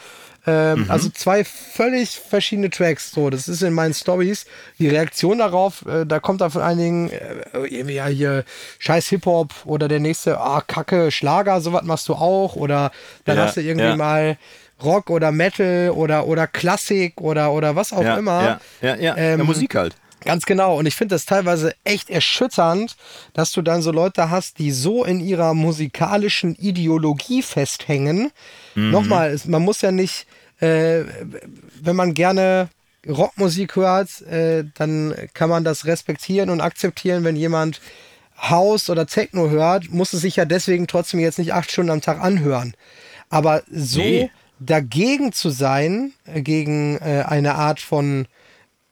Ähm, Also zwei völlig verschiedene Tracks. So, das ist in meinen Stories. Die Reaktion darauf, äh, da kommt da von einigen äh, irgendwie ja hier scheiß Hip-Hop oder der nächste, ah, Kacke, Schlager, sowas machst du auch. Oder dann Ja, hast du irgendwie ja. mal Rock oder Metal oder, oder Klassik oder, oder was auch ja, immer. Ja, ja, ja. Ähm, ja Musik halt. Ganz genau. Und ich finde das teilweise echt erschütternd, dass du dann so Leute hast, die so in ihrer musikalischen Ideologie festhängen. Nochmal, es- man muss ja nicht, äh, wenn man gerne Rockmusik hört, äh, dann kann man das respektieren und akzeptieren, wenn jemand House oder Techno hört, muss es sich ja deswegen trotzdem jetzt nicht acht Stunden am Tag anhören. Aber so Nee. dagegen zu sein, äh, gegen äh, eine Art von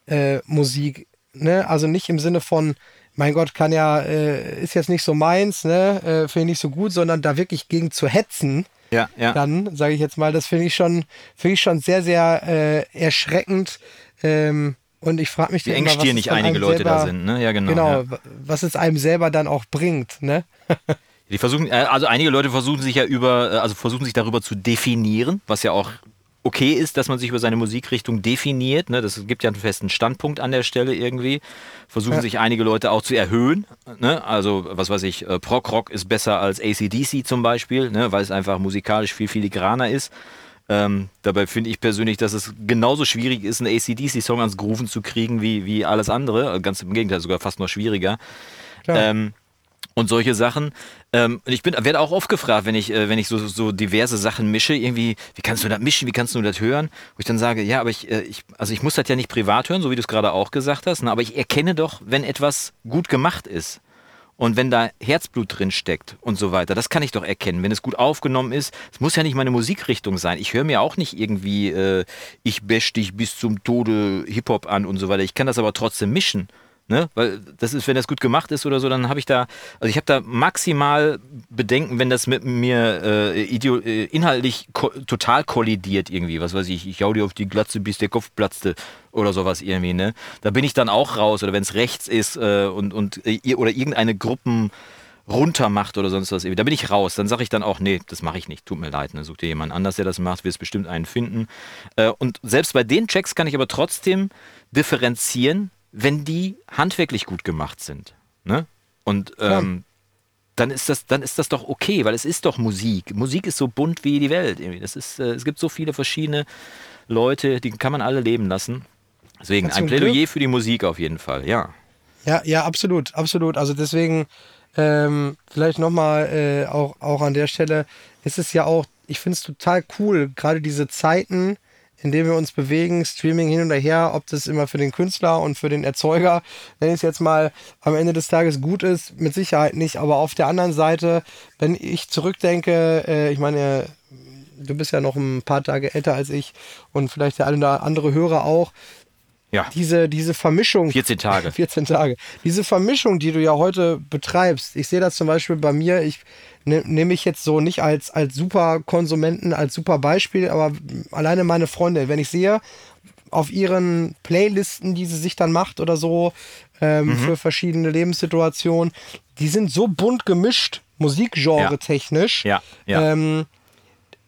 äh, Musik, ne? Also nicht im Sinne von, mein Gott, kann ja, äh, ist jetzt nicht so meins, ne? Äh, finde ich nicht so gut, sondern da wirklich gegen zu hetzen, Ja, ja. dann, sage ich jetzt mal, das finde ich schon, finde ich schon sehr, sehr äh, erschreckend. Ähm, und ich frage mich Wie dann immer, dann einige Leute da selber- sind, ne? Ja, genau. Genau, Ja. wa- was es einem selber dann auch bringt, ne? Die versuchen, äh, also einige Leute versuchen sich ja über, äh, also versuchen sich darüber zu definieren, was ja auch okay ist, dass man sich über seine Musikrichtung definiert. Ne? Das gibt ja einen festen Standpunkt an der Stelle irgendwie. Versuchen Ja. sich einige Leute auch zu erhöhen. Ne? Also, was weiß ich, äh, Prog-Rock ist besser als ACDC zum Beispiel, ne? weil es einfach musikalisch viel filigraner ist. Ähm, dabei finde ich persönlich, dass es genauso schwierig ist, einen ACDC-Song ans Grooven zu kriegen wie, wie alles andere. Ganz im Gegenteil, sogar fast noch schwieriger. Ähm, und solche Sachen. Ähm, und ich bin, werde auch oft gefragt, wenn ich, äh, wenn ich so, so diverse Sachen mische, irgendwie, wie kannst du das mischen, wie kannst du das hören? Wo ich dann sage, ja, aber ich, äh, ich also ich muss das ja nicht privat hören, so wie du es gerade auch gesagt hast, ne, aber ich erkenne doch, wenn etwas gut gemacht ist. Und wenn da Herzblut drin steckt und so weiter, das kann ich doch erkennen, wenn es gut aufgenommen ist. Es muss ja nicht meine Musikrichtung sein. Ich höre mir auch nicht irgendwie, äh, ich bash dich bis zum Tode Hip-Hop an und so weiter. Ich kann das aber trotzdem mischen. Ne? Weil das ist, wenn das gut gemacht ist oder so, dann habe ich da, also ich habe da maximal Bedenken, wenn das mit mir äh, ideo, äh, inhaltlich ko total kollidiert irgendwie. Was weiß ich, ich hau dir auf die Glatze, bis der Kopf platzte oder sowas irgendwie. Ne? Da bin ich dann auch raus oder wenn es rechts ist äh, und, und äh, ihr- oder irgendeine Gruppen runter macht oder sonst was. Da bin ich raus. Dann sage ich dann auch, nee, das mache ich nicht. Tut mir leid. Ne? Such dir jemand anders, der das macht. Wirst bestimmt einen finden. Äh, und selbst bei den Checks kann ich aber trotzdem differenzieren, wenn die handwerklich gut gemacht sind. Ne? Und ähm, dann ist das, dann ist das doch okay, weil es ist doch Musik. Musik ist so bunt wie die Welt. Irgendwie. Das ist, äh, es gibt so viele verschiedene Leute, die kann man alle leben lassen. Deswegen ein Plädoyer Glück. für die Musik auf jeden Fall, ja. Ja, ja, absolut, absolut. Also deswegen ähm, vielleicht nochmal äh, auch, auch an der Stelle ist es ja auch, ich finde es total cool, gerade diese Zeiten, in denen wir uns bewegen, Streaming hin und her, ob das immer für den Künstler und für den Erzeuger, wenn es jetzt mal am Ende des Tages gut ist, mit Sicherheit nicht. Aber auf der anderen Seite, wenn ich zurückdenke, äh, ich meine, du bist ja noch ein paar Tage älter als ich und vielleicht der eine oder andere Hörer auch, Ja, diese, diese Vermischung. 14 Tage. 14 Tage. Diese Vermischung, die du ja heute betreibst, ich sehe das zum Beispiel bei mir, ich ne, nehme ich jetzt so nicht als, als super Konsumenten, als super Beispiel, aber alleine meine Freunde, wenn ich sehe, auf ihren Playlisten, die sie sich dann macht oder so, ähm, Mhm. für verschiedene Lebenssituationen, die sind so bunt gemischt, Musikgenre technisch. Ja, ja. Ähm,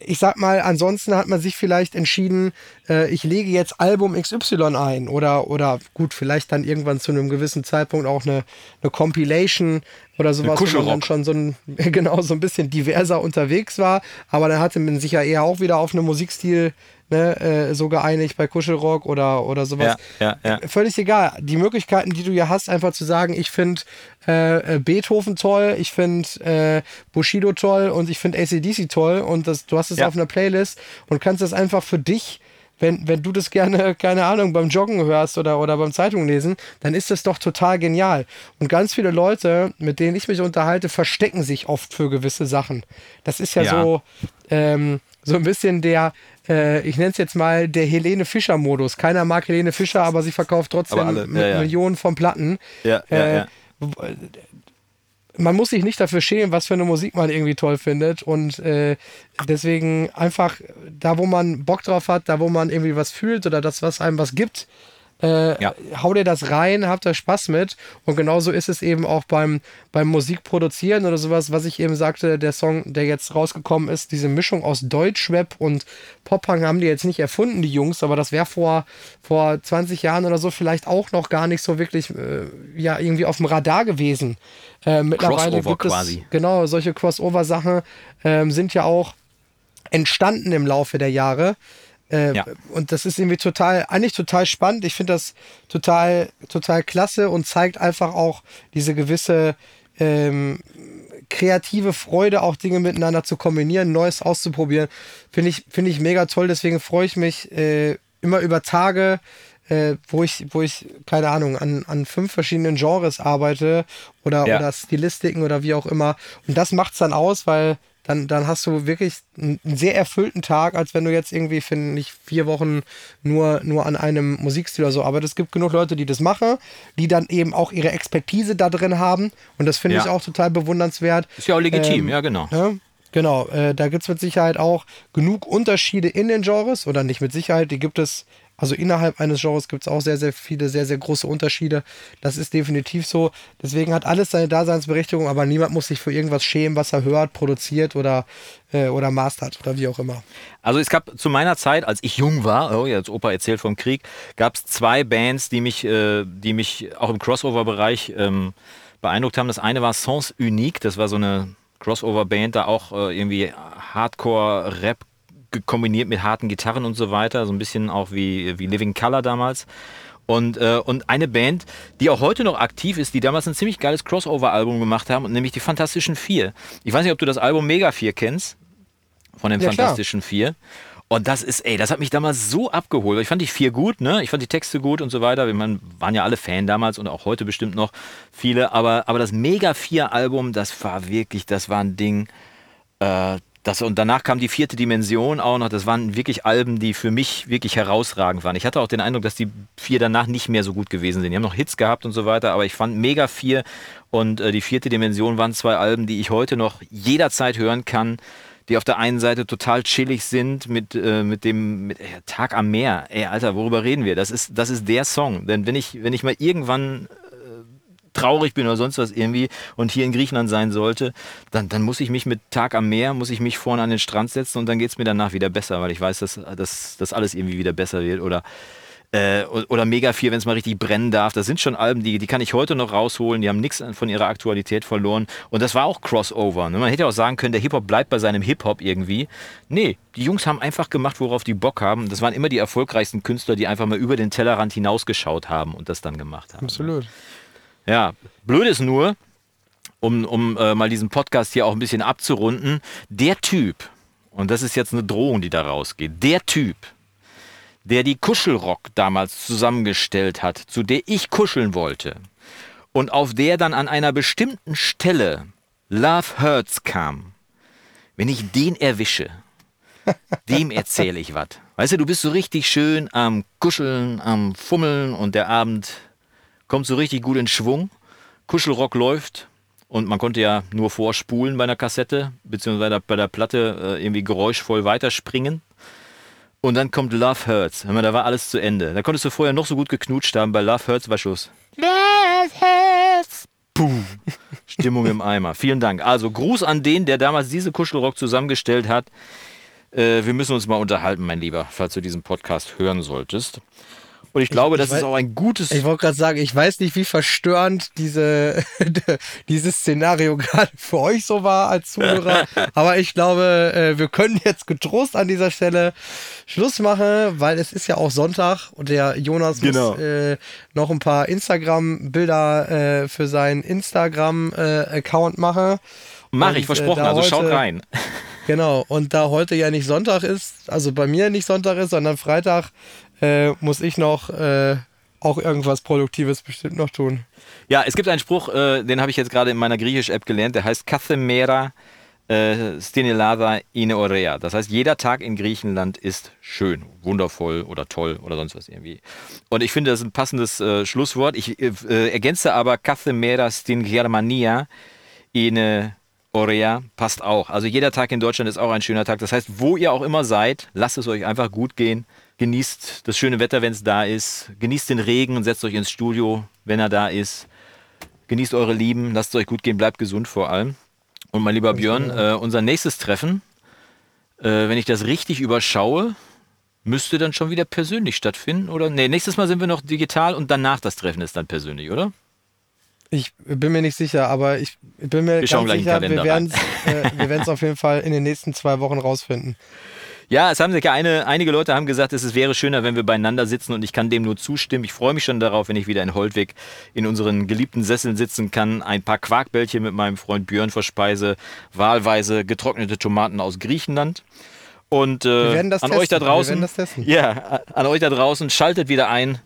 ich sag mal, ansonsten hat man sich vielleicht entschieden, äh, ich lege jetzt Album XY ein oder, oder gut, vielleicht dann irgendwann zu einem gewissen Zeitpunkt auch eine, eine Compilation oder sowas, wo man dann schon so ein, genau, so ein bisschen diverser unterwegs war. Aber dann hatte man sich ja eher auch wieder auf einen Musikstil ne, äh, so geeinigt bei Kuschelrock oder, oder sowas. Ja, ja, ja. Völlig egal. Die Möglichkeiten, die du ja hast, einfach zu sagen, ich finde äh, äh, Beethoven toll, ich finde äh, Bushido toll und ich finde ACDC toll und das, du hast es auf einer Playlist und kannst das einfach für dich, wenn, wenn du das gerne, keine Ahnung, beim Joggen hörst oder, oder beim Zeitung lesen, dann ist das doch total genial. Und ganz viele Leute, mit denen ich mich unterhalte, verstecken sich oft für gewisse Sachen. Das ist ja, Ja. so, ähm, so ein bisschen der, äh, ich nenne es jetzt mal der Helene Fischer-Modus. Keiner mag Helene Fischer, aber sie verkauft trotzdem alle, mit ja, ja. Millionen von Platten. Ja, Äh, man muss sich nicht dafür schämen, was für eine Musik man irgendwie toll findet. Und äh, deswegen einfach da, wo man Bock drauf hat, da, wo man irgendwie was fühlt oder das, was einem was gibt, äh, Ja. hau dir das rein, habt da Spaß mit. Und genauso ist es eben auch beim, beim Musikproduzieren oder sowas, was ich eben sagte, der Song, der jetzt rausgekommen ist, diese Mischung aus Deutschrap und Pophang haben die jetzt nicht erfunden, die Jungs, aber das wäre vor, vor 20 Jahren oder so vielleicht auch noch gar nicht so wirklich äh, ja, irgendwie auf dem Radar gewesen. Äh, mittlerweile Crossover gibt es, quasi. Genau, solche Crossover-Sachen ähm, sind ja auch entstanden im Laufe der Jahre. Äh, Ja. Und das ist irgendwie total, eigentlich total spannend. Ich finde das total, total klasse und zeigt einfach auch diese gewisse ähm, kreative Freude, auch Dinge miteinander zu kombinieren, Neues auszuprobieren. Finde ich, finde ich mega toll. Deswegen freue ich mich äh, immer über Tage, äh, wo ich, wo ich, keine Ahnung, an, an fünf verschiedenen Genres arbeite oder, Ja. oder Stilistiken oder wie auch immer. Und das macht es dann aus, weil dann, dann hast du wirklich einen sehr erfüllten Tag, als wenn du jetzt irgendwie, finde ich, vier Wochen nur, nur an einem Musikstil oder so arbeitest. Es gibt genug Leute, die das machen, die dann eben auch ihre Expertise da drin haben. Und das finde Ja. ich auch total bewundernswert. Ist ja auch legitim, Ähm, ja, genau. Ne? Genau, äh, da gibt es mit Sicherheit auch genug Unterschiede in den Genres oder nicht mit Sicherheit, die gibt es, also innerhalb eines Genres gibt es auch sehr, sehr viele, sehr, sehr große Unterschiede. Das ist definitiv so. Deswegen hat alles seine Daseinsberechtigung, aber niemand muss sich für irgendwas schämen, was er hört, produziert oder, äh, oder mastert oder wie auch immer. Also es gab zu meiner Zeit, als ich jung war, oh, jetzt Opa erzählt vom Krieg, gab es zwei Bands, die mich, äh, die mich auch im Crossover-Bereich ähm, beeindruckt haben. Das eine war Sens Unique, das war so eine Crossover-Band, da auch äh, irgendwie Hardcore-Rap kombiniert mit harten Gitarren und so weiter, so ein bisschen auch wie, wie Living Color damals. Und, äh, und eine Band, die auch heute noch aktiv ist, die damals ein ziemlich geiles Crossover-Album gemacht haben, nämlich die Fantastischen Vier. Ich weiß nicht, ob du das Album Mega 4 kennst von den Ja, klar. Fantastischen Vier. Und das ist, ey, das hat mich damals so abgeholt. Ich fand die vier gut, ne? Ich fand die Texte gut und so weiter. Wir waren ja alle Fan damals und auch heute bestimmt noch viele. Aber, aber das Mega 4 Album, das war wirklich, das war ein Ding. Äh, das, und danach kam die vierte Dimension auch noch. Das waren wirklich Alben, die für mich wirklich herausragend waren. Ich hatte auch den Eindruck, dass die vier danach nicht mehr so gut gewesen sind. Die haben noch Hits gehabt und so weiter, aber ich fand Mega 4 und äh, die vierte Dimension waren zwei Alben, die ich heute noch jederzeit hören kann. Die auf der einen Seite total chillig sind mit, äh, mit dem mit, äh, Tag am Meer. Ey, Alter, worüber reden wir? Das ist, das ist der Song. Denn wenn ich, wenn ich mal irgendwann traurig bin oder sonst was irgendwie und hier in Griechenland sein sollte, dann, dann muss ich mich mit Tag am Meer, muss ich mich vorne an den Strand setzen und dann geht es mir danach wieder besser, weil ich weiß, dass, dass, dass alles irgendwie wieder besser wird oder äh, oder Mega 4, wenn es mal richtig brennen darf. Das sind schon Alben, die, die kann ich heute noch rausholen. Die haben nichts von ihrer Aktualität verloren. Und das war auch Crossover. Ne? Man hätte auch sagen können, der Hip-Hop bleibt bei seinem Hip-Hop irgendwie. Nee, die Jungs haben einfach gemacht, worauf die Bock haben. Das waren immer die erfolgreichsten Künstler, die einfach mal über den Tellerrand hinausgeschaut haben und das dann gemacht haben. Absolut. Ja, blöd ist nur, um, um äh, mal diesen Podcast hier auch ein bisschen abzurunden, der Typ, und das ist jetzt eine Drohung, die da rausgeht, der Typ, der die Kuschelrock damals zusammengestellt hat, zu der ich kuscheln wollte, und auf der dann an einer bestimmten Stelle Love Hurts kam, wenn ich den erwische, dem erzähle ich was. Weißt du, du bist so richtig schön am Kuscheln, am Fummeln und der Abend kommt so richtig gut in Schwung. Kuschelrock läuft und man konnte ja nur vorspulen bei einer Kassette, beziehungsweise bei der Platte äh, irgendwie geräuschvoll weiterspringen. Und dann kommt Love Hurts. Da war alles zu Ende. Da konntest du vorher noch so gut geknutscht haben. Bei Love Hurts war Schluss. Love Hurts. Puh. Stimmung im Eimer. Vielen Dank. Also Gruß an den, der damals diese Kuschelrock zusammengestellt hat. Äh, wir müssen uns mal unterhalten, mein Lieber, falls du diesen Podcast hören solltest. Und ich glaube, ich, ich das weiß, ist auch ein gutes. Ich wollte gerade sagen, ich weiß nicht, wie verstörend diese, dieses Szenario gerade für euch so war als Zuhörer. aber ich glaube, äh, wir können jetzt getrost an dieser Stelle Schluss machen, weil es ist ja auch Sonntag und der Jonas genau. muss äh, noch ein paar Instagram-Bilder äh, für seinen Instagram-Account machen. Mach ich, versprochen, also heute, schaut rein. Genau, und da heute ja nicht Sonntag ist, also bei mir nicht Sonntag ist, sondern Freitag, äh, muss ich noch äh, auch irgendwas Produktives bestimmt noch tun. Ja, es gibt einen Spruch, äh, den habe ich jetzt gerade in meiner Griechisch-App gelernt, der heißt Kathemera äh, in Orea. Das heißt, jeder Tag in Griechenland ist schön, wundervoll oder toll oder sonst was irgendwie. Und ich finde, das ist ein passendes äh, Schlusswort. Ich äh, ergänze aber Kathemera Stin Germania in Orea passt auch. Also jeder Tag in Deutschland ist auch ein schöner Tag. Das heißt, wo ihr auch immer seid, lasst es euch einfach gut gehen genießt das schöne Wetter, wenn es da ist. Genießt den Regen und setzt euch ins Studio, wenn er da ist. Genießt eure Lieben, lasst es euch gut gehen, bleibt gesund vor allem. Und mein lieber Björn, äh, unser nächstes Treffen, äh, wenn ich das richtig überschaue, müsste dann schon wieder persönlich stattfinden, oder? Nee, nächstes Mal sind wir noch digital und danach das Treffen ist dann persönlich, oder? Ich bin mir nicht sicher, aber ich bin mir wir ganz sicher, wir werden es äh, auf jeden Fall in den nächsten zwei Wochen rausfinden. Ja, es haben sich ja eine, einige Leute haben gesagt, es wäre schöner, wenn wir beieinander sitzen und ich kann dem nur zustimmen. Ich freue mich schon darauf, wenn ich wieder in Holtwig in unseren geliebten Sesseln sitzen kann, ein paar Quarkbällchen mit meinem Freund Björn verspeise, wahlweise getrocknete Tomaten aus Griechenland. Und äh, an testen. euch da draußen, ja, an euch da draußen, schaltet wieder ein,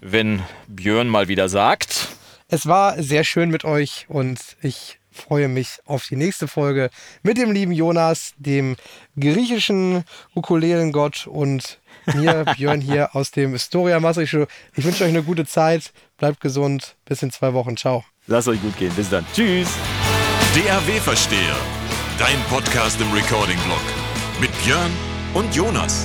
wenn Björn mal wieder sagt. Es war sehr schön mit euch und ich freue mich auf die nächste Folge mit dem lieben Jonas, dem griechischen Ukulelengott und mir, Björn, hier aus dem Historia Masri Show. Ich wünsche euch eine gute Zeit, bleibt gesund, bis in zwei Wochen. Ciao. Lasst euch gut gehen, bis dann. Tschüss. DRW Versteher, dein Podcast im Recording-Blog mit Björn und Jonas.